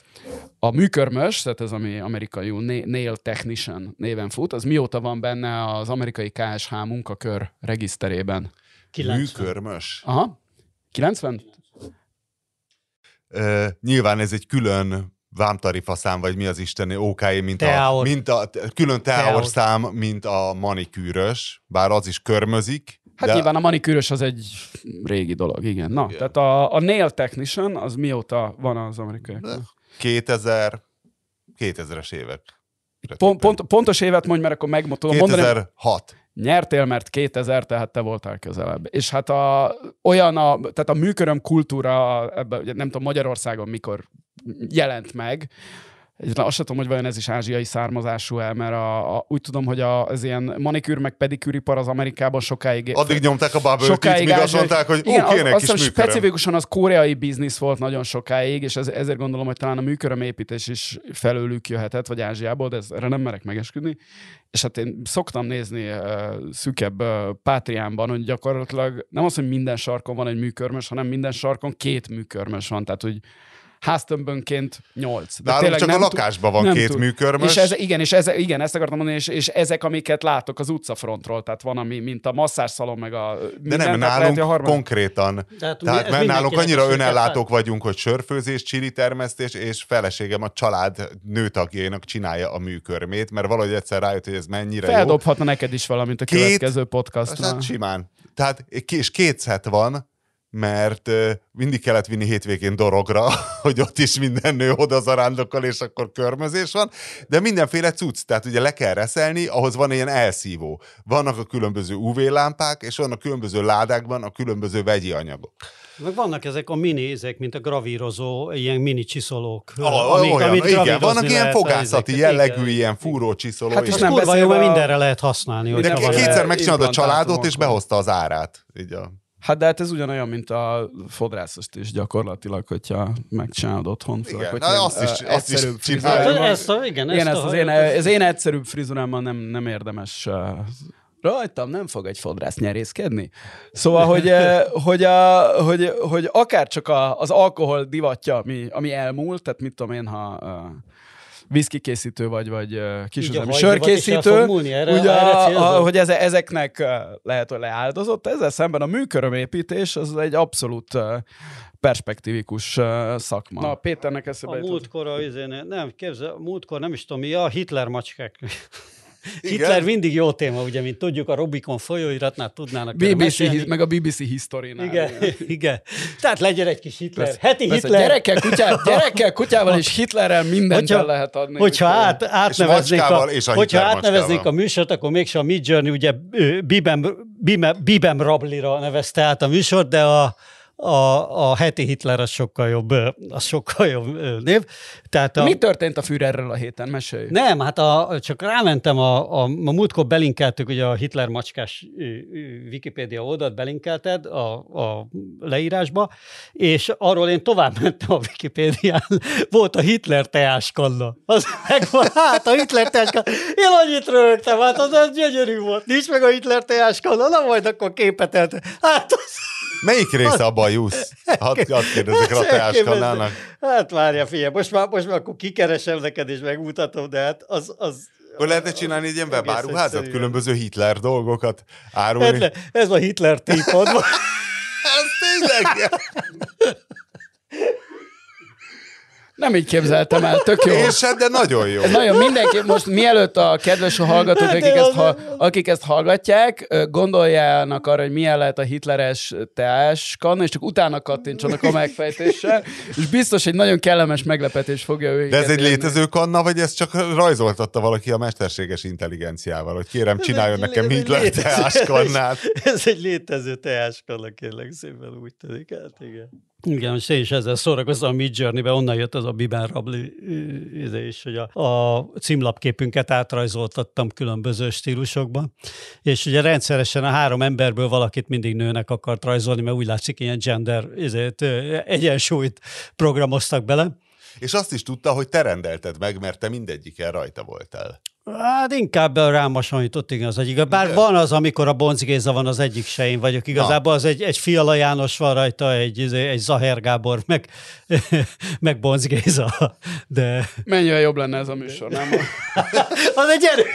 a műkörmös, tehát ez ami amerikai na- nail technician néven fut, az mióta van benne az amerikai KSH munkakör regiszterében? 90. Műkörmös. Aha. 90? Uh, nyilván ez egy külön vámtarifaszám, vagy mi az isteni OK, mint a, mint a külön Teaor. teaorszám, mint a manikűrös, bár az is körmözik. Hát de nyilván a manikűrös az egy régi dolog, igen. Na, Igen. tehát a, a nail technician az mióta van az amerikai? 2000, 2000-es évek. Pont, pont, pontos évet mondj, mert akkor meg tudom mondani. 2006. Nyertél, mert 2000, tehát te voltál közelebb. És hát a, olyan a, tehát a műköröm kultúra, ebben, ugye nem tudom, Magyarországon mikor jelent meg, Egyetlen azt sem tudom, hogy vajon ez is ázsiai származású el, mert a, a, úgy tudom, hogy a, az ilyen manikűr meg pedikűripar az Amerikában sokáig... Addig nyomták a bubble tea míg azt mondták, hogy Igen, ó, kéne az, azt kis műköröm. specifikusan az koreai biznisz volt nagyon sokáig, és ez, ezért gondolom, hogy talán a műköröm építés is felőlük jöhetett, vagy Ázsiából, de ez, erre nem merek megesküdni. És hát én szoktam nézni uh, szükebb uh, Pátriánban, hogy gyakorlatilag nem az, hogy minden sarkon van egy műkörmös, hanem minden sarkon két műkörmös van, tehát hogy háztömbönként nyolc. Nálunk tényleg csak a lakásban van két tud. műkörmös. És ez, igen, és ez, igen, ezt akartam mondani, és, és ezek, amiket látok az utcafrontról, tehát van, ami, mint a masszásszalon, meg a... De nem, tehát lehet, nálunk a harmadik- konkrétan. Tehát, mi- Tehát ez mert nálunk annyira önellátók vagyunk, hogy sörfőzés, csili termesztés, és feleségem a család nőtagjainak csinálja a műkörmét, mert valahogy egyszer rájött, hogy ez mennyire jó. Feldobhatna neked is valamint a Két- következő podcastra. hát simán. Tehát, és két set van, mert mindig kellett vinni hétvégén dorogra, hogy ott is minden nő oda zarándokol, és akkor körmözés van, de mindenféle cucc, tehát ugye le kell reszelni, ahhoz van ilyen elszívó. Vannak a különböző UV-lámpák, és vannak különböző ládákban a különböző vegyi anyagok. Meg vannak ezek a mini, ezek, mint a gravírozó, ilyen mini csiszolók. Ah, amik- olyan, amit igen, vannak ilyen a fogászati izéket. jellegű, Igen. ilyen fúró csiszoló. Hát és nem kurva jó, mert a- mindenre lehet használni. de kétszer megcsinálod a családot, és behozta az árát. Így a... Hát de hát ez ugyanolyan, mint a fodrászost is gyakorlatilag, hogyha megcsinálod otthon. Főleg, Igen, hogyha na, azt is- azt is frizurája van. Ezt a, igen, Igen, ezt ezt a az én, az én egyszerűbb frizurámmal nem, nem érdemes uh, rajtam nem fog egy fodrász nyerészkedni. Szóval, hogy, hogy, a, hogy, hogy akár csak a, az alkohol divatja, ami, ami elmúlt, tehát mit tudom én, ha uh, whisky készítő vagy, vagy kisüzemi sörkészítő, erre- ugye, erre a, hogy eze, ezeknek lehet, hogy leáldozott, ezzel szemben a műkörömépítés az egy abszolút perspektívikus szakma. Na, Péternek eszébe A múltkor a izén, nem, képzel, a múltkor nem is tudom mi, a Hitler macskák. Igen? Hitler mindig jó téma, ugye, mint tudjuk, a Rubikon folyóiratnál tudnának BBC, meg a BBC history Igen, igen. Tehát legyen egy kis Hitler. Persze, Heti persze, Hitler. Gyerekkel, kutyával, gyerekkel, kutyával és Hitlerrel mindent Hogyha- lehet adni. Hogyha át, átneveznék, macskával, a, és a hogyha átneveznék a műsort, akkor mégse a Mid Journey ugye Bibem, Bibem, Bibem Rablira nevezte át a műsort, de a, a, a heti Hitler az sokkal jobb, az sokkal jobb név. Tehát a... Mi történt a Führerrel a héten? Mesélj. Nem, hát a, csak rámentem, a, a, a múltkor belinkeltük ugye a Hitler macskás Wikipédia oldalt, belinkelted a, a leírásba, és arról én tovább mentem a Wikipédián. Volt a Hitler teáskanna. Az meg van, hát a Hitler teáskanna. Én annyit rögtem, hát az, az gyönyörű volt. Nincs meg a Hitler teáskanna, na majd akkor képet Hát az... Melyik része a bajusz? Hadd, hadd kérdezzek a teáskannának. Hát várja, figyelj, most már, most már akkor kikeresem neked és megmutatom, de hát az, az akkor lehetne csinálni egy ilyen webáruházat, különböző Hitler dolgokat árulni. Hát ez a Hitler típod. ez tényleg. Nem így képzeltem el, tök jó. Én sem, de nagyon jó. Ez nagyon mindenki, most mielőtt a kedves hallgatók, akik ezt, ha, akik ezt hallgatják, gondoljának arra, hogy milyen lehet a hitleres teáskanna, és csak utána kattintsanak a megfejtéssel, és biztos egy nagyon kellemes meglepetés fogja ő. De ez egy létező kanna, vagy ez csak rajzoltatta valaki a mesterséges intelligenciával, hogy kérem, csináljon nekem Hitler teáskannát. Ez egy létező teáskanna, kérlek szépen úgy tűnik, hát igen. Igen, és én is ezzel szórakoztam a Midjourney-be, onnan jött az a Biben Rabli izé is, hogy a, a címlapképünket átrajzoltattam különböző stílusokban, és ugye rendszeresen a három emberből valakit mindig nőnek akart rajzolni, mert úgy látszik, ilyen gender izét, egyensúlyt programoztak bele. És azt is tudta, hogy te rendelted meg, mert te mindegyiken rajta voltál. Hát inkább rám hasonlított, igen, az egyik. Bár De. van az, amikor a Bonc Géza van, az egyik se én vagyok. Igazából az egy, egy Fiala János van rajta, egy, egy Zaher Gábor, meg, meg Bonc Géza. De... Mennyire jobb lenne ez a műsor, nem? az egy erő.